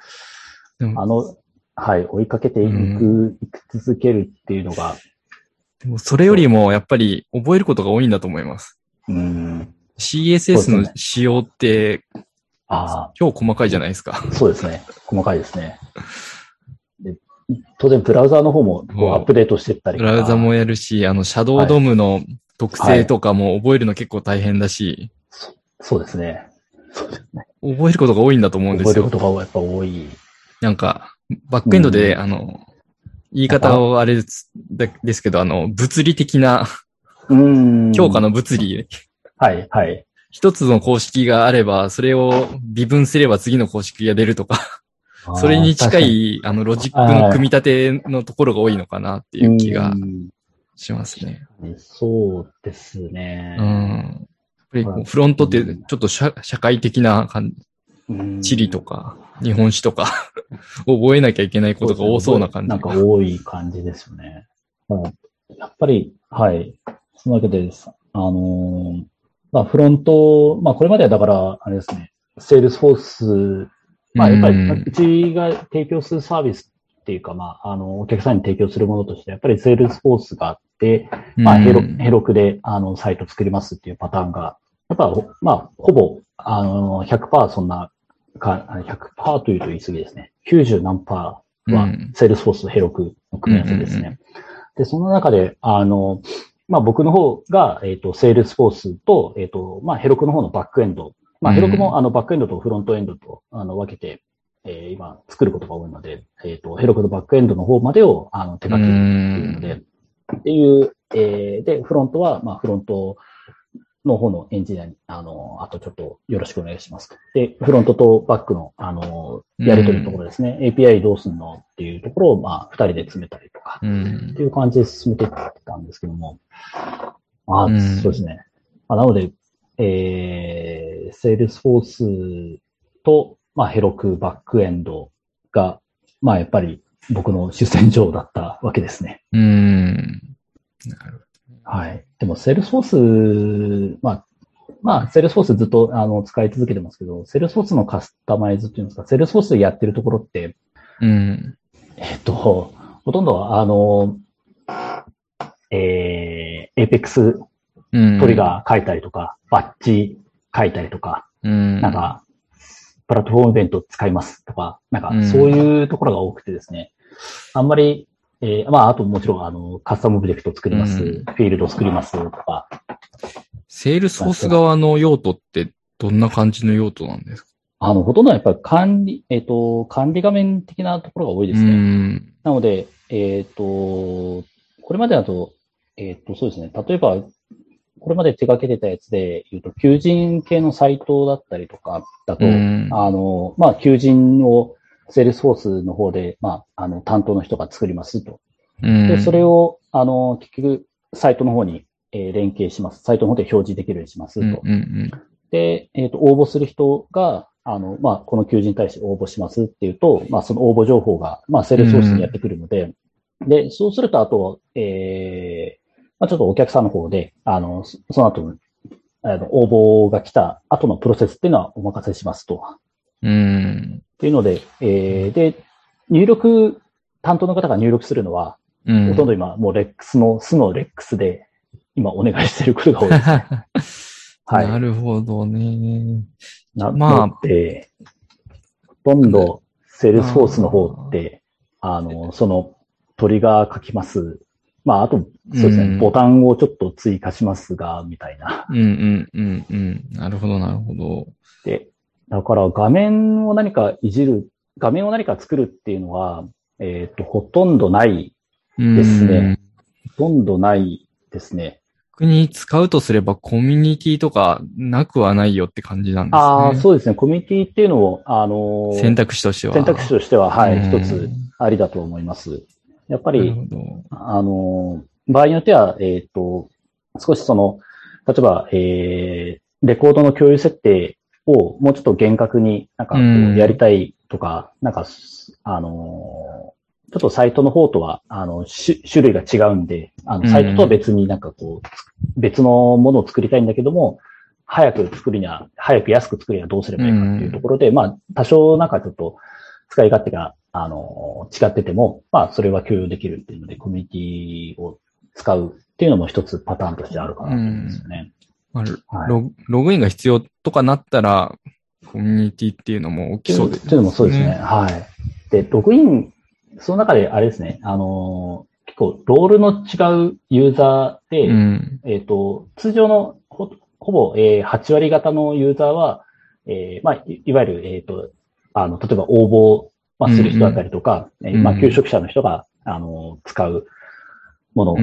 あの、はい、追いかけていく、ういく続けるっていうのが、でもそれよりもやっぱり覚えることが多いんだと思います。うん、CSS の仕様ってあ超細かいじゃないですか。あ、そうですね。細かいですね。で当然、ブラウザーの方もアップデートしていったりブとか。ラウザもやるし、あの、シャドウドームの特性とかも覚えるの結構大変だし、そうですね。そうですね。覚えることが多いんだと思うんですよ覚えるこ。とがやっぱ多い。なんか、バックエンドで、うんあの、言い方をあれですだですけど、あの、物理的な、うん。強化の物理、はい、はい。一つの公式があれば、それを微分すれば次の公式が出るとか、それに近い、あの、ロジックの組み立てのところが多いのかなっていう気がうんしますね。そうですね。うん。やっぱりこうフロントってちょっと社社会科的な感じ、地理とか、日本史とか 覚えなきゃいけないことが多そうな感じ。なんか多い感じですよね。やっぱり、はい。そのわけで、あのー、まあ、フロント、まあ、これまではだから、あれですね、セールスフォース、まあ、やっぱり、うちが提供するサービスっていうか、まあ、あの、お客さんに提供するものとして、やっぱり Salesforce があって、まあ、ヘロ、 Heroku で、あの、サイト作りますっていうパターンが、やっぱ、まあ、ほぼ、あの、100%そんな、か、100%というと言い過ぎですね。90何パーは、 Salesforce と Heroku の組み合わせですね。で、その中で、あの、まあ僕の方が、えっ、ー、と、 Salesforce と、えっ、ー、と、まあ Heroku の方のバックエンド。まあ Heroku もあのバックエンドとフロントエンドと、あの、分けて、えー、今作ることが多いので、えっ、と、 Heroku のバックエンドの方までを、あの、手掛けるっていうので、っていう、えー、で、フロントは、まあフロントの方のエンジニアに、あの、あとちょっとよろしくお願いします。で、フロントとバックの、あの、やりとりのところですね。API どうすんのっていうところを、まあ、二人で詰めたりとか、っていう感じで進めていってたんですけども、まあ、そうですね。まあ、なので、えー、 Salesforce と、まあ、 Heroku バックエンドが、まあ、やっぱり僕の主戦場だったわけですね。うん。なるほど。はい。でも、セールスフォース、まあ、まあ、 Salesforce ずっとあの使い続けてますけど、 Salesforce のカスタマイズっていうんですか、 Salesforce でやってるところって、うん。えっと、ほとんど、あの、えー、Apex トリガー書いたりとか、うん、バッチ書いたりとか、うん、なんか、プラットフォームイベント使います。とか、なんか、そういうところが多くてですね、あんまりえー、まあ、あともちろん、あの、カスタムオブジェクト作ります、うん、フィールド作りますとか。 Salesforce 側の用途ってどんな感じの用途なんですか？あの、ほとんどはやっぱり管理、えっ、ー、と、管理画面的なところが多いですね。なので、えっ、ー、と、これまでだと、えっ、ー、と、そうですね。例えば、これまで手掛けてたやつで言うと、求人系のサイトだったりとかだと、あの、まあ、求人を Salesforce の方で、まあ、あの、担当の人が作りますと。で、それを、あの、結局、サイトの方に、えー、連携します。サイトの方で表示できるようにしますと。で、えっ、ー、と、応募する人が、あの、まあ、この求人に対して応募しますっていうと、まあ、その応募情報が、まあ、 Salesforce にやってくるので、で、そうすると、あと、えー、まあ、ちょっとお客さんの方で、あの、その後、あの、応募が来た後のプロセスっていうのはお任せしますと。うん。っていうので、えー、で、入力、担当の方が入力するのは、うん、ほとんど今、もうレックスの、素のレックスで、今お願いしてることが多いです、はい。なるほどね。な、まあ、で、ほとんど、 Salesforce の方って、あの、その、トリガー書きます。まあ、あと、そうですね、うん、ボタンをちょっと追加しますが、みたいな。うんうんうんうん。なるほど、なるほど。で、だから画面を何かいじる、画面を何か作るっていうのは、えっ、ー、と、ほとんどないですね。ほとんどないですね。逆に使うとすればコミュニティとかなくはないよって感じなんですね。ああ、そうですね。コミュニティっていうのを、あのー、選択肢としては。選択肢としては、はい、一つありだと思います。やっぱり、あのー、場合によっては、えっ、ー、と、少しその、例えば、えー、レコードの共有設定をもうちょっと厳格になんかやりたいとか、うん、なんか、あのちょっとサイトの方とは、あの、種類が違うんで、あの、サイトとは別になんかこう、別のものを作りたいんだけども、早く作るには、早く安く作るにはどうすればいいかっていうところで、うん、まあ、多少なんかちょっと使い勝手が、あの、違ってても、まあ、それは許容できるっていうので、コミュニティを使うっていうのも一つパターンとしてあるかなと思うんですよね。まあロ、ログインが必要とかなったら、コミュニティっていうのも起きそうですね。っていうのもそうですね。はい。で、ログイン、その中であれですね、あのー、結構、ロールの違うユーザーで、うん、えっ、ー、と、通常のほほぼ、えー、8割型のユーザーは、えー、まあ、いわゆる、えっ、ー、と、あの、例えば応募、まあ、する人だったりとか、うんうん、えー、まあ、求職者の人が、あの、使うもの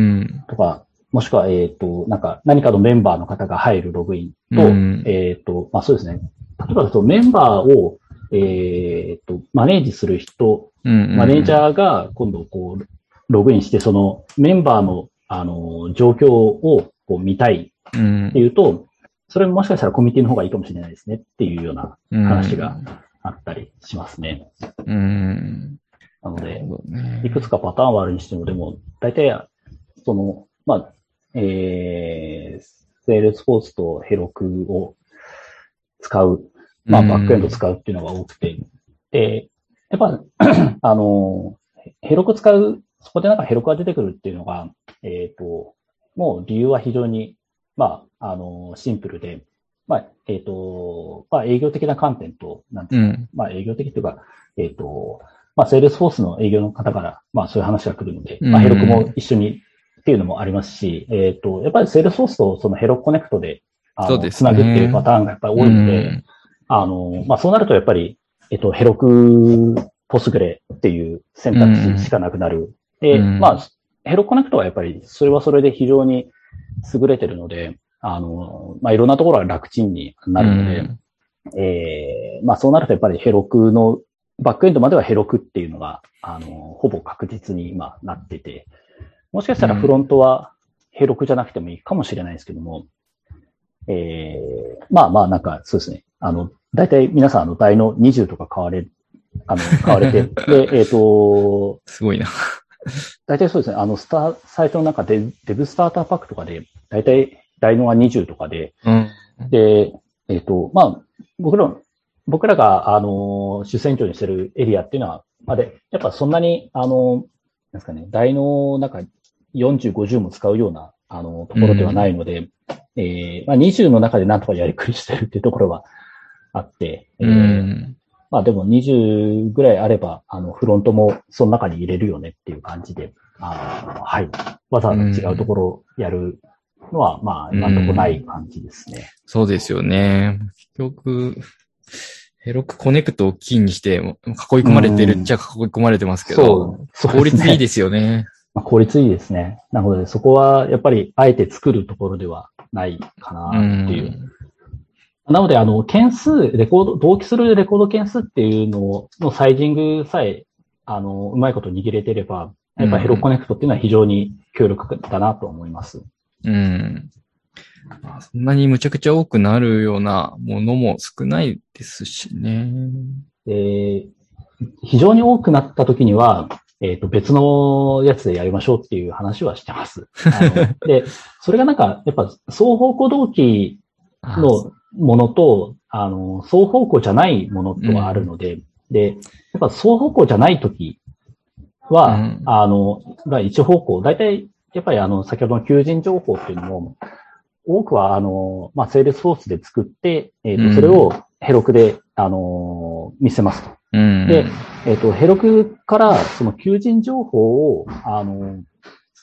とか、もしくは、えっ、ー、と、なんか、何かのメンバーの方が入るログインと、うん、えっ、ー、と、まあそうですね。例えば、そのメンバーを、えっ、ー、と、マネージする人、マネージャーが今度、こう、ログインして、そのメンバーの、あの、状況をこう見たいっていうと、それももしかしたらコミュニティの方がいいかもしれないですねっていうような話があったりしますね。うん。なので、ね、いくつかパターンはあるにしても、でも、大体、その、まあ、えー、 Salesforce と Heroku を使う、まあ、バックエンド使うっていうのが多くて、で、やっぱ、あの、 Heroku 使う、そこでなんか Heroku が出てくるっていうのが、えっ、ー、と、もう理由は非常に、まあ、あの、シンプルで、まあ、えっ、ー、と、まあ、営業的な観点と、なんていうか、うん、まあ、営業的っていうか、えっ、ー、と、まあ、 Salesforce の営業の方から、まあ、そういう話が来るので、まあ、 Heroku も一緒にっていうのもありますし、えっ、と、やっぱり Salesforce とその Heroku Connect で、あの、ね、つなぐっていうパターンがやっぱり多いので、あの、まあ、そうなるとやっぱり、えっ、と、ヘロクポスグレっていう選択肢しかなくなる。で、まあ、ヘロコネクトはやっぱり、それはそれで非常に優れてるので、あの、まあ、いろんなところが楽ちんになるので、うん、えー、まあ、そうなるとやっぱりヘロクの、バックエンドまではヘロクっていうのが、あの、ほぼ確実に今なってて、もしかしたらフロントはヘロクじゃなくてもいいかもしれないですけども、うん、えー、まあまあなんかそうですね。あの、大体皆さんあの台の20とか買われ、あの、買われて、で、えっ、ー、と、すごいな。大体そうですね。あの、スター、サイトの中で、デブスターターパックとかで、大体大脳は20とかで、うん、で、えっ、ー、と、まあ、僕ら、僕らが、あの、主戦場にしてるエリアっていうのは、まで、やっぱそんなに、あの、なんですかね、大脳なんか40、50も使うような、あの、ところではないので、うん、えー、まあ、20の中でなんとかやりくりしてるっていうところはあって、えー、うん、まあでも20ぐらいあれば、あの、フロントもその中に入れるよねっていう感じで、あはい。わざわざ違うところをやるのは、まあ、今んとこない感じですね。そうですよね。結局、ヘロクコネクトをキーにして、囲い込まれてるっちゃ囲い込まれてますけど、そうそう、ね、効率いいですよね。まあ、効率いいですね。なので、そこはやっぱりあえて作るところではないかなっていう。うなので、あの、件数、レコード、同期するレコード件数っていうののサイジングさえ、あの、うまいこと握れてれば、やっぱヘロコネクトっていうのは非常に強力だなと思います。うん。そんなにむちゃくちゃ多くなるようなものも少ないですしね。え非常に多くなった時には、えっ、ー、と、別のやつでやりましょうっていう話はしてます。で、それがなんか、やっぱ、双方向同期のものと、あの、双方向じゃないものとはあるので、うん、で、やっぱ双方向じゃない時は、うん、あの、が一方向、大体やっぱりあの、先ほどの求人情報っていうのも、多くはあの、まあ、セールスフォースで作って、えっ、ー、と、それをヘロクで、あの、見せますと。うん、で、えっ、ー、と、ヘロクからその求人情報を、あの、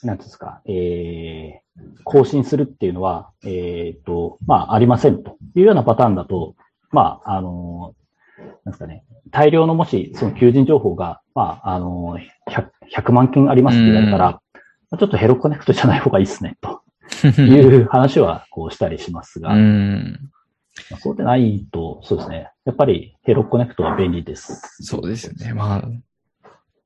なんですか、えー、更新するっていうのは、えっ、ー、と、まあ、ありませんというようなパターンだと、まあ、あの、なんですかね、大量のもし、その求人情報が、まあ、あの100、100万件ありますって言われたら、ちょっとヘロコネクトじゃない方がいいっすね、と いう話はこうしたりしますが、うんそうでないと、そうですね。やっぱり Heroku Connect は便利です。そうですよね。ま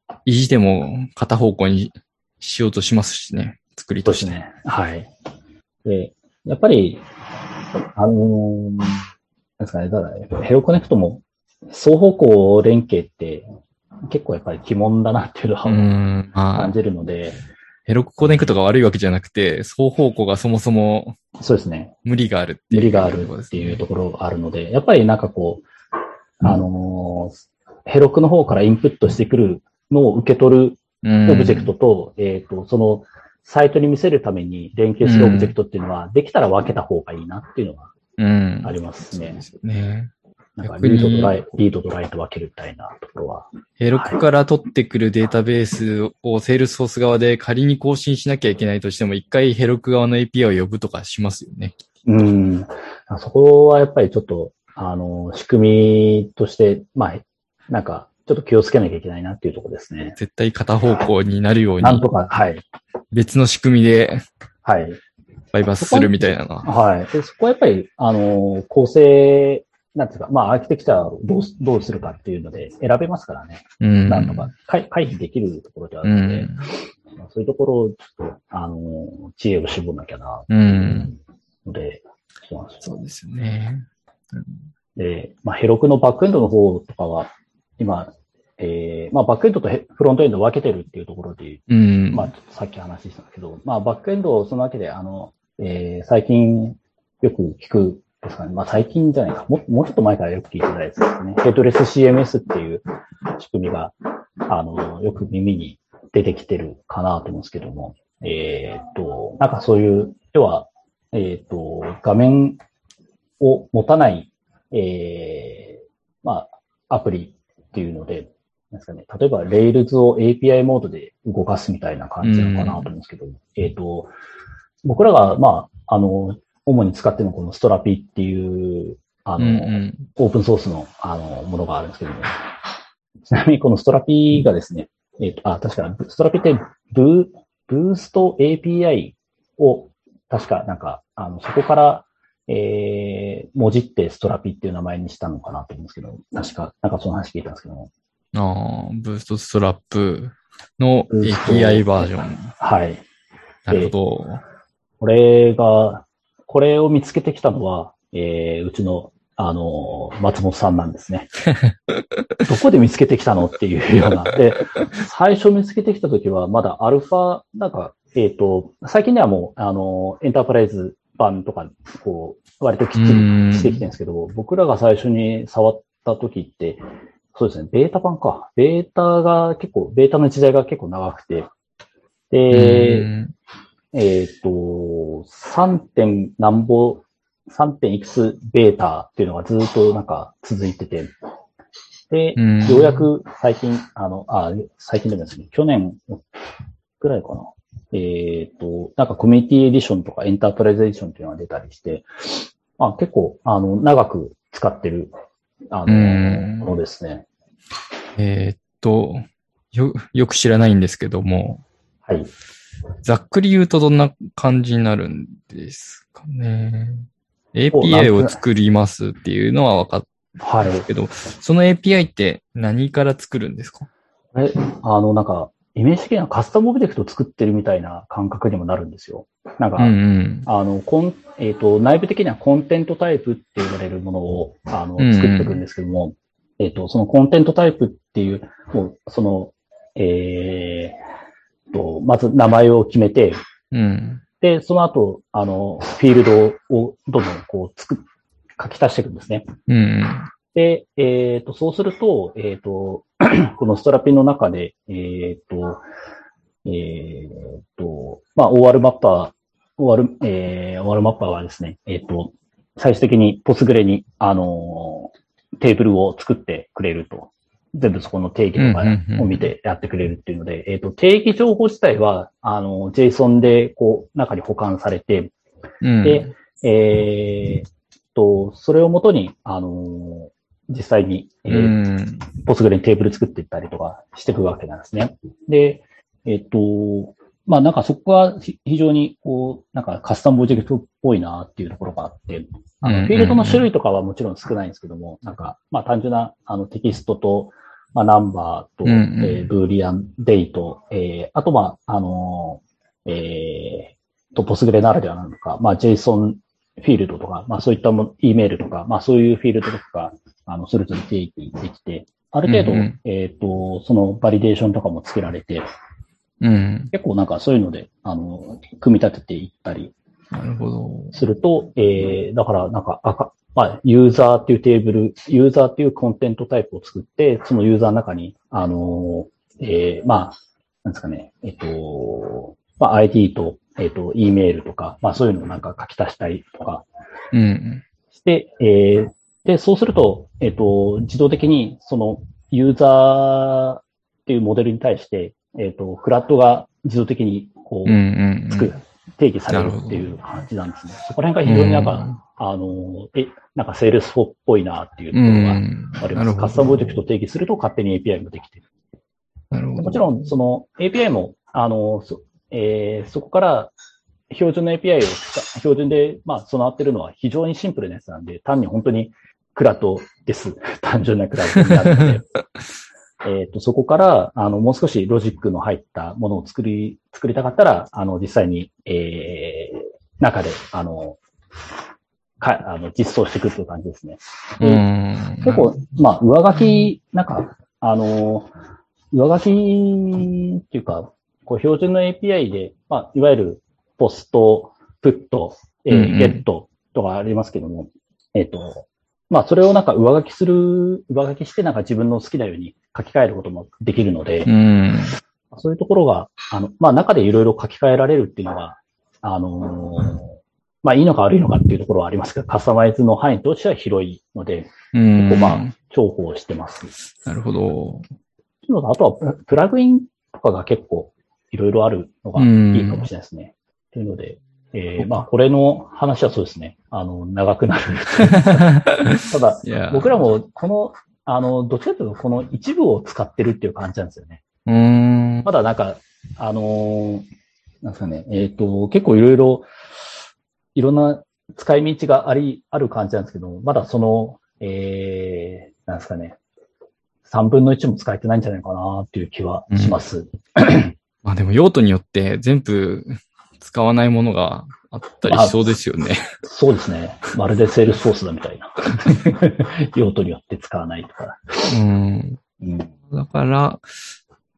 あ、意地でも片方向にしようとしますしね。作りとして。ね。はい。で、やっぱり、あのー、なんですかね、ただ、 Heroku Connect も双方向連携って結構やっぱり鬼門だなっていうのは感じるので、 Heroku Connect が悪いわけじゃなくて、双方向がそもそも、そうですね。無理があるっていう、無理があるっていうところがあるので、やっぱりなんかこう、あのー、 Heroku の方からインプットしてくるのを受け取るオブジェクトと、えっ、と、その、サイトに見せるために連携するオブジェクトっていうのは、できたら分けた方がいいなっていうのがありますね。うん、そうですね。なんか read とライ read と write 分けるみたいなところは。 Heroku から取ってくるデータベースをセールスフォース側で仮に更新しなきゃいけないとしても、一回 Heroku 側の API を呼ぶとかしますよね。うん。そこはやっぱりちょっと、あの、仕組みとして、まあ、なんか、ちょっと気をつけなきゃいけないなっていうところですね。絶対片方向になるように。なんとか、はい。別の仕組みで、はい。バイパスするみたいなのは。はい。でそこはやっぱり、あの、構成なんていうか、まあ、アーキテクチャをどうどうするかっていうので選べますからね。うん。なんとか回避できるところであるので、うん、そういうところをちょっと、あの、知恵を絞んなきゃな、うん。ので、そうなんですそうですよね。で、まあ、ヘロクのバックエンドの方とかは、今、えー、まあ、バックエンドとヘフロントエンドを分けてるっていうところで、うん。まあ、さっき話したんですけど、まあ、バックエンドをそのわけで、あの、えー、最近よく聞くですかね。まあ、最近じゃないか。ももうちょっと前からよく聞いてたやつですね。ヘッドレス CMS っていう仕組みが、あの、よく耳に出てきてるかなと思うんですけども、えーっと、なんかそういう、要は、えーっと、画面を持たない、えー、まあ、アプリっていうので、なんですかね、例えば Rails を API モードで動かすみたいな感じなのかなと思うんですけど、えっと、僕らが、まあ、あの、主に使ってるのはこのストラピっていう、あの、うんうんオープンソースの、あの、ものがあるんですけども、ちなみにこのストラピがですね、えっ、と、あ、確か、ストラピってブー、ブースト API を、確か、なんか、あの、そこから、えー、文字ってストラピっていう名前にしたのかなと思うんですけど、確か、なんかその話聞いたんですけども、ああ、ブーストストラップの API バージョン。はい。なるほど。これが、これを見つけてきたのは、えー、うちの、あの、松本さんなんですね。どこで見つけてきたのっていうような。で、最初見つけてきたときは、まだアルファ、なんか、えっ、と、最近ではもう、あの、エンタープライズ版とか、こう、割ときっちりしてきてるんですけど、僕らが最初に触ったときって、そうですね、ベータ版か。ベータが結構、ベータの時代が結構長くて、で、うんえっ、と、3. 点何ぼ、3. 点いくつベータっていうのがずっとなんか続いてて、で、うんようやく最近、あの、あ、最近でもですね、去年ぐらいかな。えっ、と、なんかコミュニティエディションとかエンタープライズエディションっていうのが出たりして、まあ結構、あの、長く使ってる、あうんの、ものですね。えーっと、よ、よく知らないんですけども、はい。ざっくり言うとどんな感じになるんですかね。API とを作りますっていうのは分かっはい。たけど、その API って何から作るんですか？え、あの、なんか、イメージ的にはカスタムオブジェクトを作ってるみたいな感覚にもなるんですよ。なんか、うんうん。あの、コン、えっ、と、内部的にはコンテントタイプって言われるものを、あのうんうん、作っていくんですけども、えっ、と、そのコンテントタイプっていう、もう、その、えー、と、まず名前を決めて、うん。で、その後、あの、フィールドをどんどんこう、つく、書き足していくんですね。うんで、えっ、と、そうすると、えっ、と、このストラピンの中で、えっ、と、えっ、と、まあ、OR マッパー、OR、えー、OR マッパーはですね、えっ、と、最終的にポスグレに、あのーテーブルを作ってくれると。全部そこの定義とかを見てやってくれるっていうので、えっ、と、定義情報自体は、あの、JSON で、こう、中に保管されて、うん。で、えーっと、それをもとに、あのー実際に、え。ポスグレにテーブル作っていったりとかしていくわけなんですね。で、えーっと、まあなんかそこはひ非常にこう、なんかカスタムオブジェクトっぽいなっていうところがあって、あのフィールドの種類とかはもちろん少ないんですけども、なんか、まあ単純なあのテキストと、まあナンバーと、うんうん。えーブーリアンデイと、えーあとまあ、あのーえーと、ポスグレならではなのか、まあ JSON フィールドとか、まあそういったもの、E メールとか、まあそういうフィールドとかが、あの、それぞれ定義できて、ある程度、うんうん。えっ、と、そのバリデーションとかもつけられて、うん。結構なんかそういうので、あの、組み立てていったりなるほど。すると、えー、だからなんか赤、まあ、ユーザーっていうテーブル、ユーザーっていうコンテントタイプを作って、そのユーザーの中に、あの、えー、まあ、なんですかね、えっ、と、まあ、ID と、えっ、と、E メールとか、まあそういうのをなんか書き足したりとかうん。して、えー、で、そうすると、えっ、と、自動的に、その、ユーザーっていうモデルに対して、えっ、と、 CRUD が自動的に、こう。つく、定義されるっていう感じなんですね。そこら辺が非常になんか、あの、え、なんかセールスフォースっぽいなっていうとうころがん。あります。カスタムオブジェクトを定義すると勝手に API もできてる。なるほど。もちろん、その API も、あの、そ,、えーそこから標準の API を使、標準で、まあ、備わってるのは非常にシンプルなやつなんで、単に本当にクラトです。単純なクラトになるので。えっと、そこから、あの、もう少しロジックの入ったものを作り、作りたかったら、あの、実際に、えー、中で、あの、か、あの、実装していくっていう感じですね。うでん。結構、まあ、上書き、なんか、あの、上書きっていうか、こう、標準の API で、まあ、いわゆる、ポスト、プット、えー、うんうんゲットとかありますけども、えっ、と、まあ、それをなんか上書きする、上書きしてなんか自分の好きなように書き換えることもできるので、うん。そういうところが、あの、まあ、中でいろいろ書き換えられるっていうのが、あのーまあ、いいのか悪いのかっていうところはありますが、カスタマイズの範囲としては広いので、うん。結構まあ、重宝してます。なるほど。あとはプ、プラグインとかが結構いろいろあるのがいいかもしれないですね。というので、えー、まあ、これの話はそうですね。あの、長くなる。ただ僕らもこの、あの、どっちかというとこの一部を使ってるっていう感じなんですよね。うん。まだなんか、あのーなんですかね、えっ、と、結構いろいろ、いろんな使い道があり、ある感じなんですけど、まだその、えー、なんですかね、3分の1も使えてないんじゃないかなっていう気はします。まあでも用途によって全部使わないものがあったりしそうですよね。そうですね。まるでセールスフォースだみたいな。用途によって使わないとか。うん。うん、だから、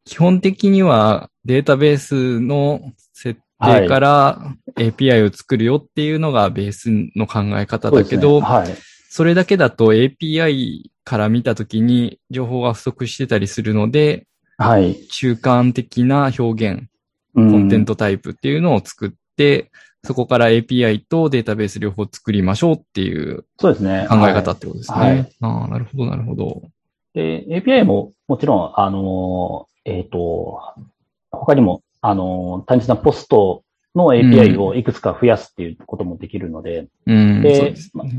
基本的にはデータベースの設定から API を作るよっていうのがベースの考え方だけど、そうですねはい。それだけだと API から見たときに情報が不足してたりするので、はい。中間的な表現、ココンテントタイプっていうのを作って、そこから API とデータベース両方作りましょうっていうそうですね。考え方ってことですね。はいああ、なるほど、なるほど。で、API ももちろん、あの、えっ、と、他にも、あの、単純なポストの API をいくつか増やすっていうこともできるので、うん、で。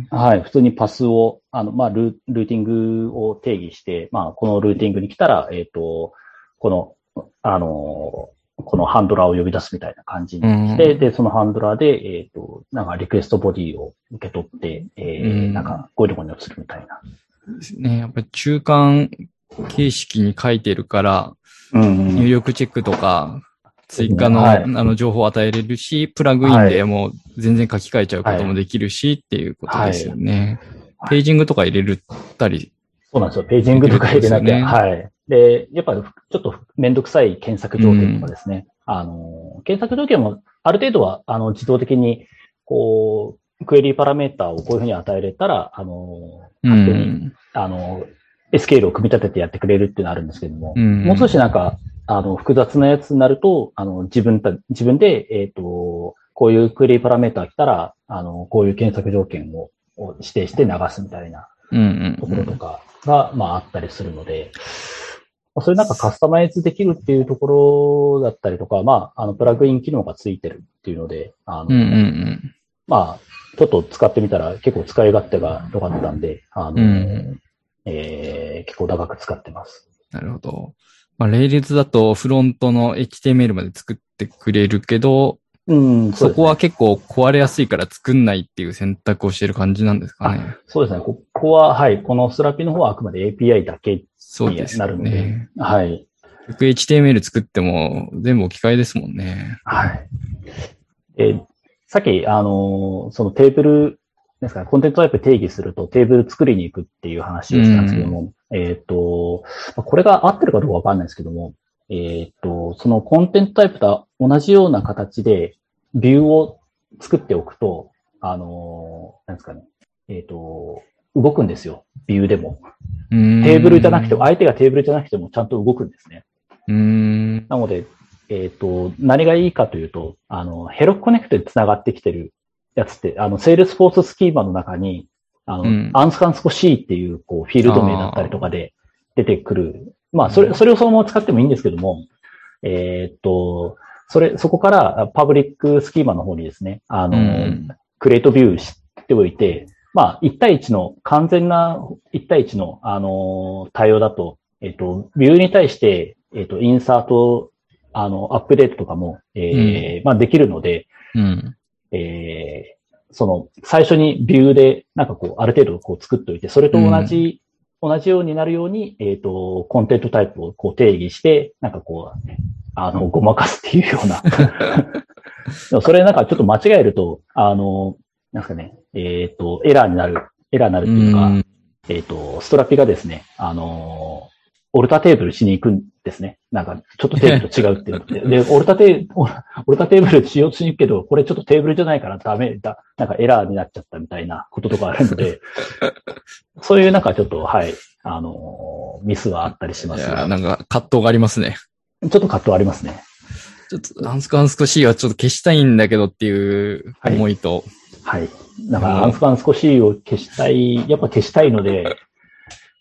はい、普通にパスを、あの、まあル、ルーティングを定義して、まあ、このルーティングに来たら、えっ、と、この、あの、このハンドラーを呼び出すみたいな感じにして、うんで、そのハンドラーで、えっ、と、なんかリクエストボディを受け取って、えーうんなんか、こういうところに移るみたいな。ですね。やっぱり中間形式に書いてるから、うん入力チェックとか、追加の,、はいあの情報を与えれるし、プラグインでもう全然書き換えちゃうこともできるし、っていうことですよね。はいページングとか入れるたり。そうなんですよ。ページングとか入れなきゃ。できるってことはい。で、やっぱちょっとめんどくさい検索条件とかですね。あの、検索条件もある程度は、あの、自動的に、こう、クエリーパラメータをこういうふうに与えれたら、あの、う勝手に、ん。あの、スケールを組み立ててやってくれるっていうのがあるんですけども、うん。もう少しなんか、あの、複雑なやつになると、あの、自分た、自分で、えっ、と、こういうクエリーパラメータ来たら、あの、こういう検索条件をを指定して流すみたいなうんうんところとかが、まああったりするので、まあそれなんかカスタマイズできるっていうところだったりとか、まあ、あの、プラグイン機能がついてるっていうので、あの、うんうんうん。まあ、ちょっと使ってみたら結構使い勝手が良かったんで、あの、うんえー結構長く使ってます。なるほど。まあ、レイルズだとフロントの HTML まで作ってくれるけど、うん、そこは、は結構壊れやすいから作んないっていう選択をしてる感じなんですかね。そうですね。ここは、はい、このスラピの方はあくまで API だけにそうですよなるので、ね。はい。結局 HTML 作っても全部置き換えですもんね。はい。えさっき、あのーそのテーブルですかね、コンテンツタイプ定義するとテーブル作りに行くっていう話をしたんですけども、えっ、と、まあこれが合ってるかどうかわかんないですけども、えっ、と、そのコンテンツタイプと同じような形でビューを作っておくと、あのーなんですかね、えっ、と、動くんですよ。ビューでも。テーテーブルじゃなくても、相手がテーブルじゃなくてもちゃんと動くんですね。うーん。なので、えっ、と、何がいいかというと、あの、ヘロコネクトで繋がってきてるやつって、あの、セールスフォーススキーマの中に、あの、うんアンスカンスコ C っていう、こう、フィールド名だったりとかで出てくる。まあ、それ、それをそのまま使ってもいいんですけども、えっ、と、それ、そこからパブリックスキーマの方にですね、あの、うんクレートビューしておいて、まあ、1対1の、完全な1対1の、あの、対応だと、えっ、と、ビューに対して、えっ、と、インサート、あの、アップデートとかも、えーまあ、できるので、うん。えーその、最初にビューで、なんかこう、ある程度こう作っておいて、それと同じ、同じようになるように、えっ、と、コンテントタイプをこう定義して、なんかこう、あの、ごまかすっていうような。それなんかちょっと間違えると、あの、なんですかね、えっ、と、エラーになる、エラーになるっていうか、えっ、と、 Strapi がですね、あの alter table しに行くんですね。なんか、ちょっとテーブルと違うって言って。で、 alter ta、alter table しようとしに行くけど、これちょっとテーブルじゃないからダメだ、なんかエラーになっちゃったみたいなこととかあるので、そういうなんかちょっと、はい、あのミスはあったりしますいや、なんか葛藤がありますね。ちょっと葛藤ありますね。ちょっと、アンスコアンスコ C はちょっと消したいんだけどっていう思いと。はい。はい、だから、アンスコアンスコ C を消したい、やっぱ消したいので、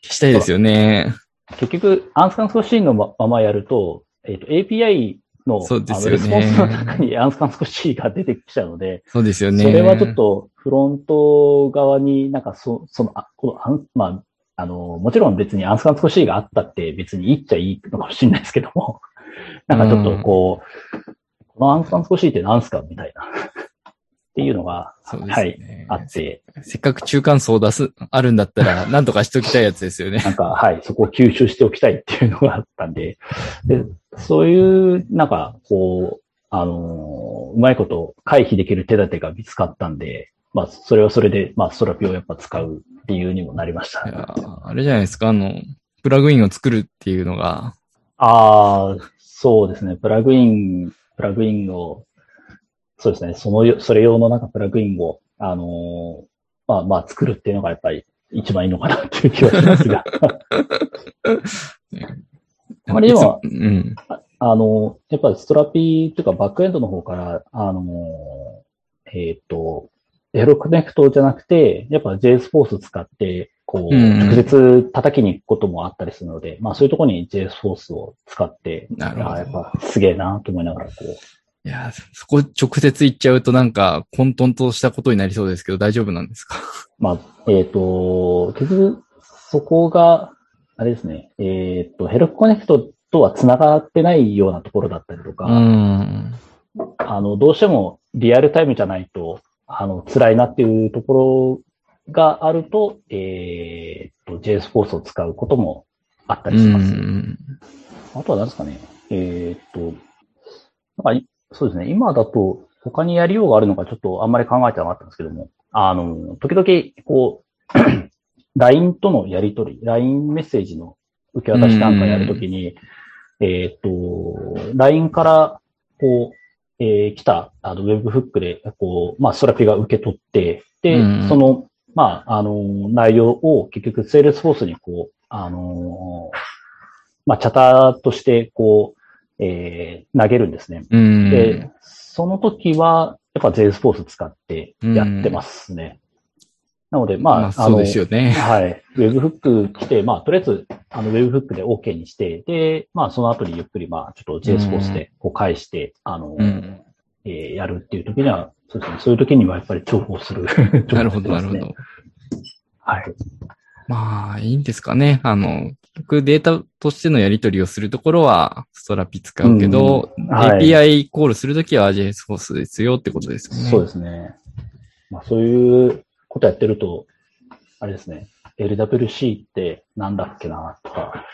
消したいですよね。結局、アンスカンスコ C のままやると、えっ、ー、と、API のそうですよ、ね、レスポンスの中にアンスカンスコ C が出てきちゃうので、そうですよね。それはちょっとフロント側になんかそ、その、あこのアン、まあ、あの、もちろん別にアンスカンスコ C があったって別に言っちゃいいのかもしれないですけども、なんかちょっとこう、うん、このアンスカンスコ C って何すかみたいな。っていうのが、ね、はい、あって。せっかく中間層を出す、あるんだったら、なんとかしておきたいやつですよね。なんか、はい、そこを吸収しておきたいっていうのがあったんで、で、そういう、なんか、こう、あのうまいこと回避できる手立てが見つかったんで、まあ、それはそれで、まあ、ストラピをやっぱ使う理由にもなりました。いやあれじゃないですか、あの、プラグインを作るっていうのが。ああ、そうですね。プラグイン、プラグインをそうですね。その、それ用のなんかプラグインを、あのー、まあまあ作るっていうのがやっぱり一番いいのかなっていう気はしますが。あまりでも、うん、ああの、やっぱりストラピーというかバックエンドの方から、あのー、えっ、ー、と、Heroku Connect じゃなくて、やっぱ JSForce 使って、こう、直接叩きに行くこともあったりするので、まあそういうところに JSForce を使って、なるほど。やっぱすげえなと思いながらこう、いや、そこ直接言っちゃうとなんか混沌としたことになりそうですけど大丈夫なんですか？まあ、えっ、ー、と、結局、そこが、あれですね、えっ、ー、と、 Heroku Connect とは繋がってないようなところだったりとか、あの、どうしてもリアルタイムじゃないと、あの、辛いなっていうところがあると、えっ、ー、と、JS フォースを使うこともあったりします。あとは何ですかね、えっ、と、なんかそうですね。今だと他にやりようがあるのかちょっとあんまり考えてなかったんですけども、あの、時々、こう、LINE とのやりとり、LINE メッセージの受け渡しなんかやるときに、えっ、と、LINE から、こう、えー、来た、あの、 webhook で、こう、まあ、 Strapi が受け取って、で、その、まあ、あの、内容を結局、セールスフォースにこう、あの、まあ、 Chatter として、こう、えー、投げるんですね。で、その時は、やっぱ j スポーツ使ってやってますね。なので、まあ、まあ、そうですよね。はい。 webhook 来て、まあ、とりあえず、あの、 webhook で OK にして、で、まあ、その後にゆっくり、まあ、ちょっと j スポーツでこう返して、あの、えー、やるっていう時には、そうですね。そういう時にはやっぱり重宝する、なるほど、なるほど。はい。まあ、いいんですかね。あの、局データとしてのやり取りをするところはストラピ使うけど、うんはい、API コールするときは JS フォースですよってことですよね。そうですね。まあ、そういうことやってると、あれですね。LWC ってなんだっけなとか、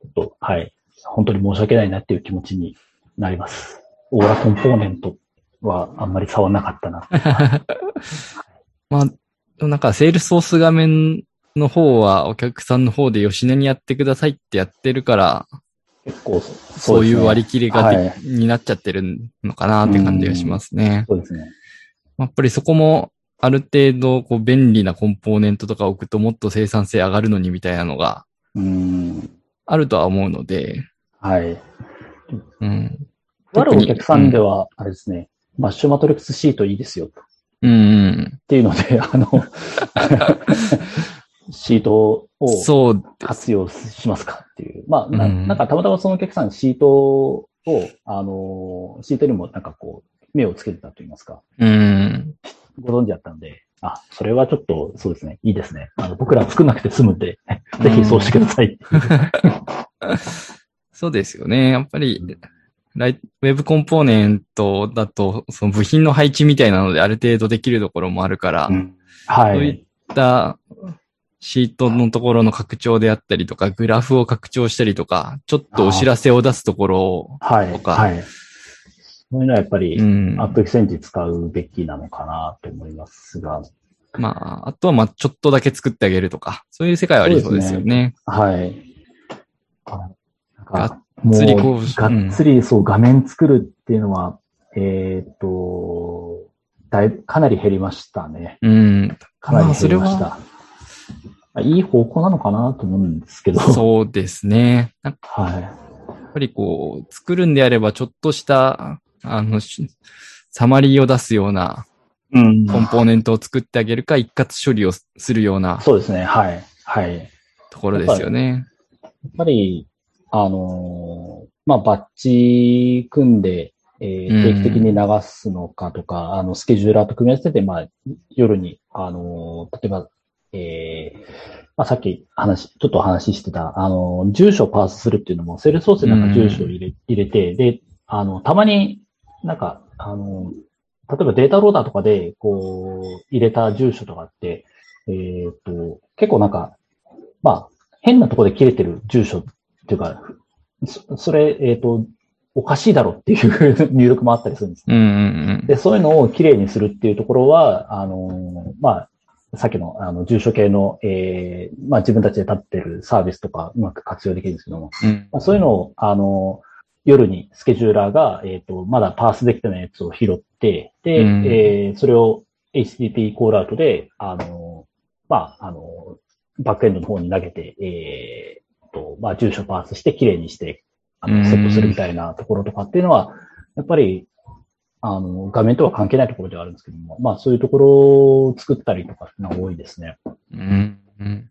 ちょっと、はい。本当に申し訳ないなっていう気持ちになります。オーラコンポーネントはあんまり触らなかったな。まあ、なんか、セールスソース画面の方はお客さんの方で吉根にやってくださいってやってるから、結構そ、そういう割り切りが、はい、になっちゃってるのかなって感じがしますね。そうですね。やっぱりそこもある程度こう便利なコンポーネントとか置くともっと生産性上がるのにみたいなのがあるとは思うので。はい。うん。あるお客さんでは、あれですね、うん、マッシュマトリックスシートいいですよと。うん。っていうので、あのシートを活用しますかっていう。まあな、なんかたまたまそのお客さんシートを、あの、シートにもなんかこう、目をつけてたと言いますか。うん。ご存知だったんで、あ、それはちょっと、そうですね。いいですね。あの、僕ら作んなくて済むんで、ぜひそうしてください。そうですよね。やっぱり、ライウェブコンポーネントだと、その部品の配置みたいなのである程度できるところもあるから、うん、はい。そういったシートのところの拡張であったりとか、グラフを拡張したりとか、ちょっとお知らせを出すところとか。はい。はい、そういうのはやっぱり、うん、アップエクセンジ使うべきなのかなと思いますが。まあ、あとはまあ、ちょっとだけ作ってあげるとか、そういう世界はありそうですよね。はい。なんがか、っつりこうがっつり、そう、画面作るっていうのは、えーっと、だいぶ、かなり減りましたね。うん。かなり減りましまあた。あいい方向なのかなと思うんですけど。そうですね。はい。やっぱりこう、作るんであれば、ちょっとした、あの、しサマリーを出すようなうんコンポーネントを作ってあげるか、一括処理をするようなそうですね。はい。はい。やっところですよね。ぱり、あのーまあ、バッチ組んで、えー定期的に流すのかとか、あの、スケジューラーと組み合わせて、まあ、夜に、あのー例えば、えーまあ、さっき話、ちょっと話してた、あのー住所をパースするっていうのも、セールスソースになんか住所を入れ,、入れて、で、あの、たまになんか、あのー例えばデータローダーとかで、こう、入れた住所とかって、えっ、と、結構なんか、まあ、変なところで切れてる住所っていうか、そそれ、えっ、と、おかしいだろっていう 入力もあったりするんです。うんうんで、そういうのをきれいにするっていうところは、あの、まあ、さっきの、あの、住所系の、えーまあ自分たちで立ってるサービスとかうまく活用できるんですけども、うん。うんまあ、そういうのを、あの、夜にスケジューラーが、えっ、と、まだパースできてないやつを拾って、で、うん。えーそれを HTTP コールアウトで、あの、まあ、あの、バックエンドの方に投げて、えーと、まあ、住所パースしてきれいにして、あの、うん。セットするみたいなところとかっていうのは、やっぱり、あの、画面とは関係ないところではあるんですけども、まあ、そういうところを作ったりとかっていうのが多いですね。うん。うん。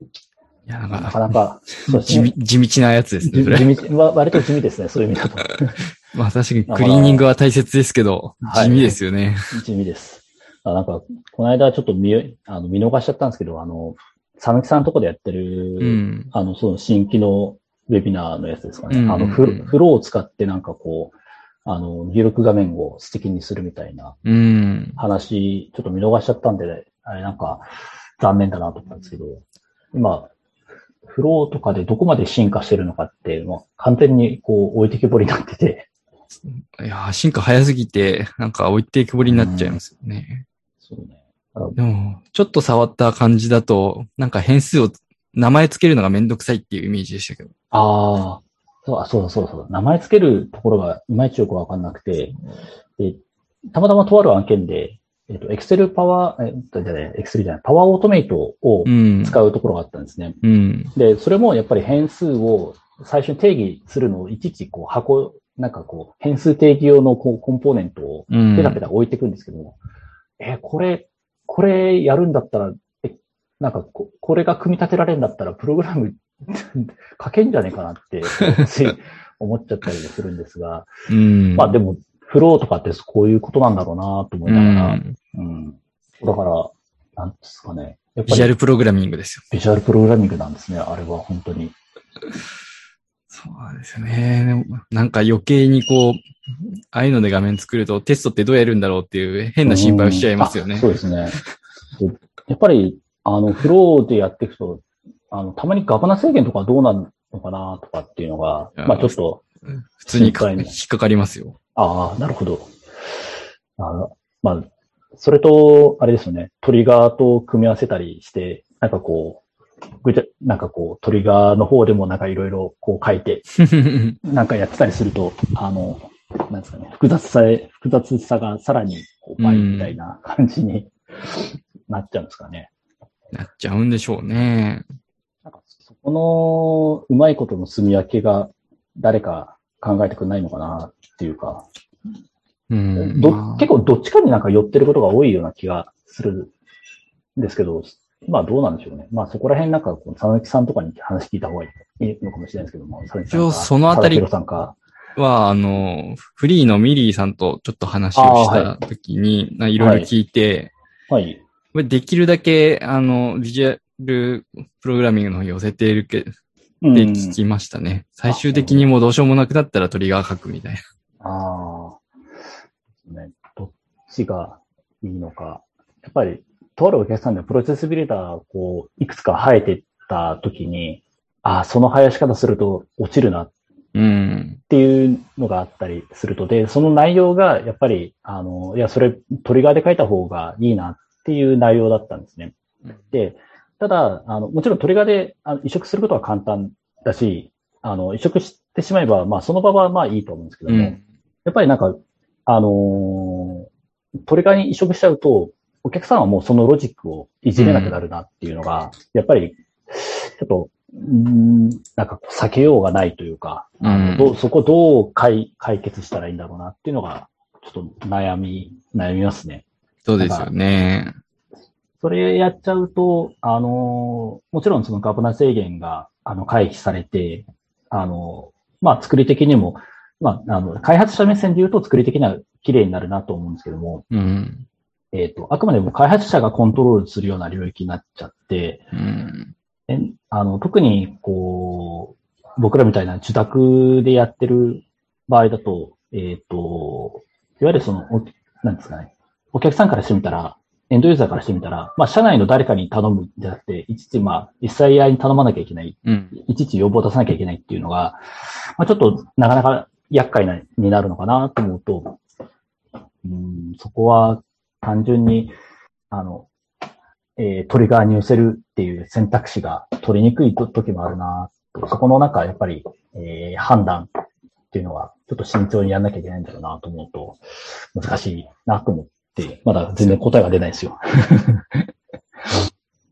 いや、なかか、なか、そうですね地味、地道なやつですね、地それ。地味わ割と地味ですね、そういう意味だと。まあ確かにクリーニングは大切ですけど、はい地味ですよね。地味です。あなんか、この間ちょっと見、あの見逃しちゃったんですけど、あの、さぬきさんのとこでやってる、うん。あの、その新規のウェビナーのやつですかね。うんうんうんあのフローを使ってなんかこう、あの、入力画面を素敵にするみたいなうん。話、ちょっと見逃しちゃったんで、あれなんか、残念だなと思ったんですけど、今、フローとかでどこまで進化してるのかって、もう完全にこう置いてけぼりになってて、いやー、進化早すぎて、なんか置いていくぼりになっちゃいますよね。そうね。でも、ちょっと触った感じだと、なんか変数を、名前つけるのがめんどくさいっていうイメージでしたけど。ああ、そう、あそうだそうだそうだ。名前つけるところがいまいちよくわかんなくて、で、たまたまとある案件で、えっと、Excel パワー、えっと、じゃない、Excel じゃない、パワーオートメイトをうん。使うところがあったんですね。うん。で、それもやっぱり変数を最初に定義するのをいちいちこう箱、なんかこう、変数定義用のこうコンポーネントをうん。ペタペタ置いていくんですけども、え、これ、これやるんだったら、え、なんかこ、これが組み立てられるんだったら、プログラム 書けんじゃねえかなって、つい思っちゃったりするんですが、うん。まあでも、フローとかってこういうことなんだろうなと思ういながら、ん。うん。だから、なんですかね。やっビジュアルプログラミングですよ。ビジュアルプログラミングなんですね、あれは本当に。そうですよね。なんか余計にこう、ああいうので画面作るとテストってどうやるんだろうっていう変な心配をしちゃいますよねう。そうですね。でやっぱり、あの、フローでやっていくと、あの、たまにガバナ制限とかどうなるのかなとかっていうのが、まあちょっと、普通に引っかかりますよ。ああ、なるほど。あのまあ、それと、あれですよね、トリガーと組み合わせたりして、なんかこう、ぐちゃ、なんかこう、トリガーの方でもなんかいろいろこう書いて、なんかやってたりすると、あの、なんですかね、複雑さへ、複雑さがさらにこう倍みたいな感じになっちゃうんですかね。なっちゃうんでしょうね。そこのうまいことの住み分けが誰か考えてくれないのかなっていうか、うん。結構どっちかになんか寄ってることが多いような気がするんですけど、まあどうなんでしょうね。まあそこら辺なんか、佐々木さんとかに話聞いた方がいいのかもしれないですけども、佐々木さんか一応そのあたり。は、あの、フリーのミリーさんとちょっと話をしたときに、ないろいろ聞いて、はい。これできるだけ、あの、ビジュアルプログラミングの方に寄せているけ、うんって聞きましたね。最終的にもうどうしようもなくなったらトリガー書くみたいな。ああ。ね、どっちがいいのか。やっぱり、とあるお客さんでプロセスビルダー、こう、いくつか生えてった時に、ああ、その生やし方すると落ちるなっうん。ていうのがあったりすると、で、その内容が、やっぱり、あの、いや、それトリガーで書いた方がいいなっっていう内容だったんですね。で、ただ、あの、もちろんトリガーであの移植することは簡単だし、あの、移植してしまえば、まあ、その場はまあいいと思うんですけども、うん、やっぱりなんか、あのー、トリガーに移植しちゃうと、お客さんはもうそのロジックをいじれなくなるなっていうのが、やっぱり、ちょっと、んなんか避けようがないというか、うん、どそこどう解解決したらいいんだろうなっていうのが、ちょっと悩み、悩みますね。そうですよね。それやっちゃうと、あの、もちろんそのガバナ制限が、あの、回避されて、あの、まあ、作り的にも、まあ、あの、開発者目線で言うと作り的には綺麗になるなと思うんですけども、うん、えっ、ー、と、あくまでも開発者がコントロールするような領域になっちゃって、うん、あの、特に、こう、僕らみたいな受託でやってる場合だと、えっ、ー、と、いわゆるその、なんですかね、お客さんからしてみたら、エンドユーザーからしてみたら、まあ、社内の誰かに頼むんじゃなくて、いちいち、まあ、実際合いに頼まなきゃいけない、うん、いちいち要望を出さなきゃいけないっていうのが、まあ、ちょっとなかなか厄介な、になるのかなと思うと、うん、そこは単純に、あの、えー、トリガーに寄せるっていう選択肢が取りにくい時もあるなそこの中、やっぱり、えー、判断っていうのは、ちょっと慎重にやんなきゃいけないんだろうなと思うと、難しいなと思って、まだ全然答えが出ないですよ。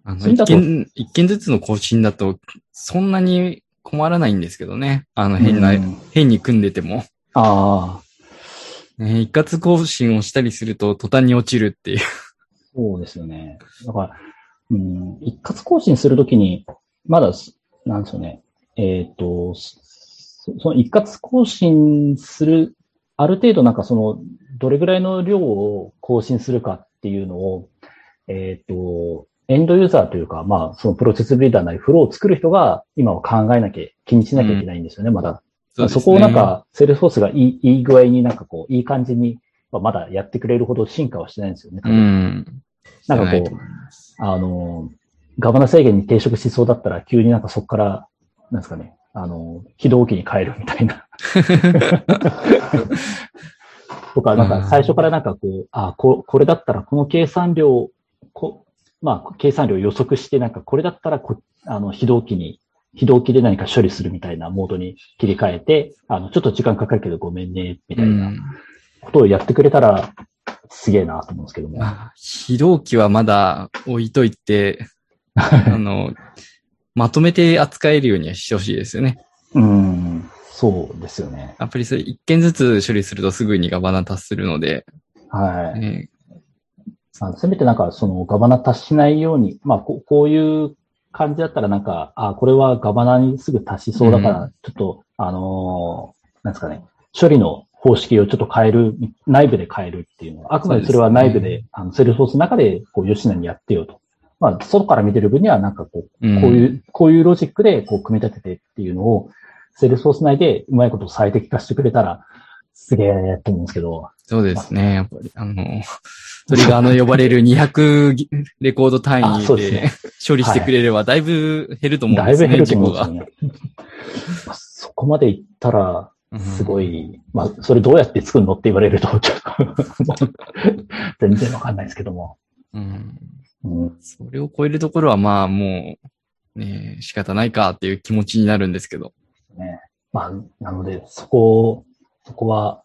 あの一件、一件ずつの更新だと、そんなに困らないんですけどね。あの、変な、変に組んでても。ああ。ね、一括更新をしたりすると途端に落ちるっていう。そうですよね。だから、うん、一括更新するときに、まだ、なんですよね。えっ、ー、と、その一括更新する、ある程度なんかその、どれぐらいの量を更新するかっていうのを、えっ、ー、と、エンドユーザーというか、まあ、そのプロセスビルダーなりフローを作る人が今は考えなきゃ、気にしなきゃいけないんですよね、うん、まだ。そそこをなんか、セールスフォースがいいいい具合になんかこう、いい感じに、まだやってくれるほど進化はしてないんですよね。うん。なんかこう、あの、ガバナ制限に抵触しそうだったら、急になんかそこから、なんですかね、あの、起動機に変えるみたいな。とか、なんか最初からなんかこう、あこ、これだったらこの計算量、こまあ、計算量予測して、なんかこれだったらこ、あの、非同期に、非同期で何か処理するみたいなモードに切り替えて、あの、ちょっと時間かかるけどごめんね、みたいなことをやってくれたら、すげえなと思うんですけども。非同期はまだ置いといて、あの、まとめて扱えるようにはしてほしいですよね。うん、そうですよね。アプリそれ一件ずつ処理するとすぐにガバナ達するので。はい。えー、せめてなんかそのガバナ達しないように、まあここういう感じだったらなんか、あ、これはガバナにすぐ達しそうだから、ちょっと、うん、あのー、なんですかね、処理の方式をちょっと変える、内部で変えるっていうのは、あくまでそれは内部で、でね、あの、セールスフォースの中で、こう、よしなにやってよと。まあ、外から見てる分にはなんかこう、こういう、こういうロジックでこう組み立ててっていうのを、セールスフォース内でうまいこと最適化してくれたら、すげえと思うんですけど。そうですね。やっぱり、あの、トリガーの呼ばれる200レコード単位で処理してくれれば、だいぶ減ると思うんですね、だいぶ減ると思うんですね。そこまでいったら、すごい、うん、まあ、それどうやって作るのって言われると、ちょっと全然わかんないですけども。うんそれを超えるところはまあもう、ね、仕方ないかっていう気持ちになるんですけど。ね。まあ、なので、そこ、そこは、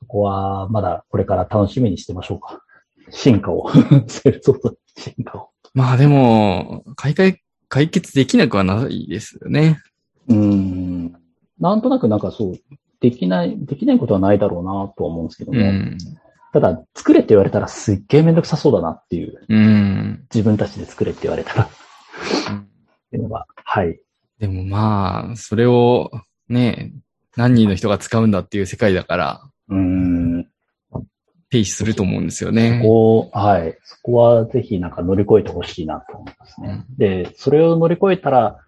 そこはまだこれから楽しみにしてましょうか。進化を。セルソー進化を。まあでも、解解、解決できなくはないですよね。うん。なんとなくなんかそう、できない、できないことはないだろうなとは思うんですけども。うんただ、作れって言われたらすっげえめんどくさそうだなっていう。うん。自分たちで作れって言われたら。っていうのが、はい。でもまあ、それをね、何人の人が使うんだっていう世界だから、うん。停止すると思うんですよね。そこ、はい。そこはぜひなんか乗り越えてほしいなと思いますね。うん、で、それを乗り越えたら、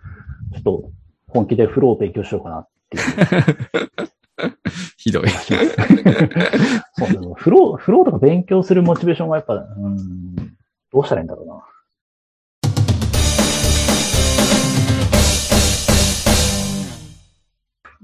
ちょっと本気でフローを勉強しようかなっていう。ひどい。そうフロー、フローとか勉強するモチベーションがやっぱ、うん、どうしたらいいんだろうな。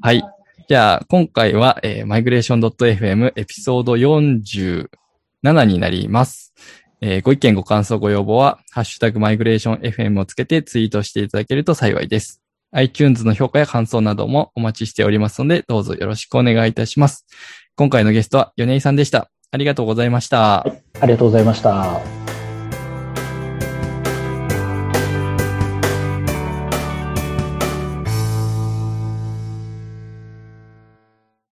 はい。じゃあ、今回は、えー、migration.fm エピソード47になります。えー、ご意見、ご感想、ご要望は、ハッシュタグマイグレーション FM をつけてツイートしていただけると幸いです。iTunes の評価や感想などもお待ちしておりますので、どうぞよろしくお願いいたします。今回のゲストは米井さんでした。ありがとうございました。はい、ありがとうございました。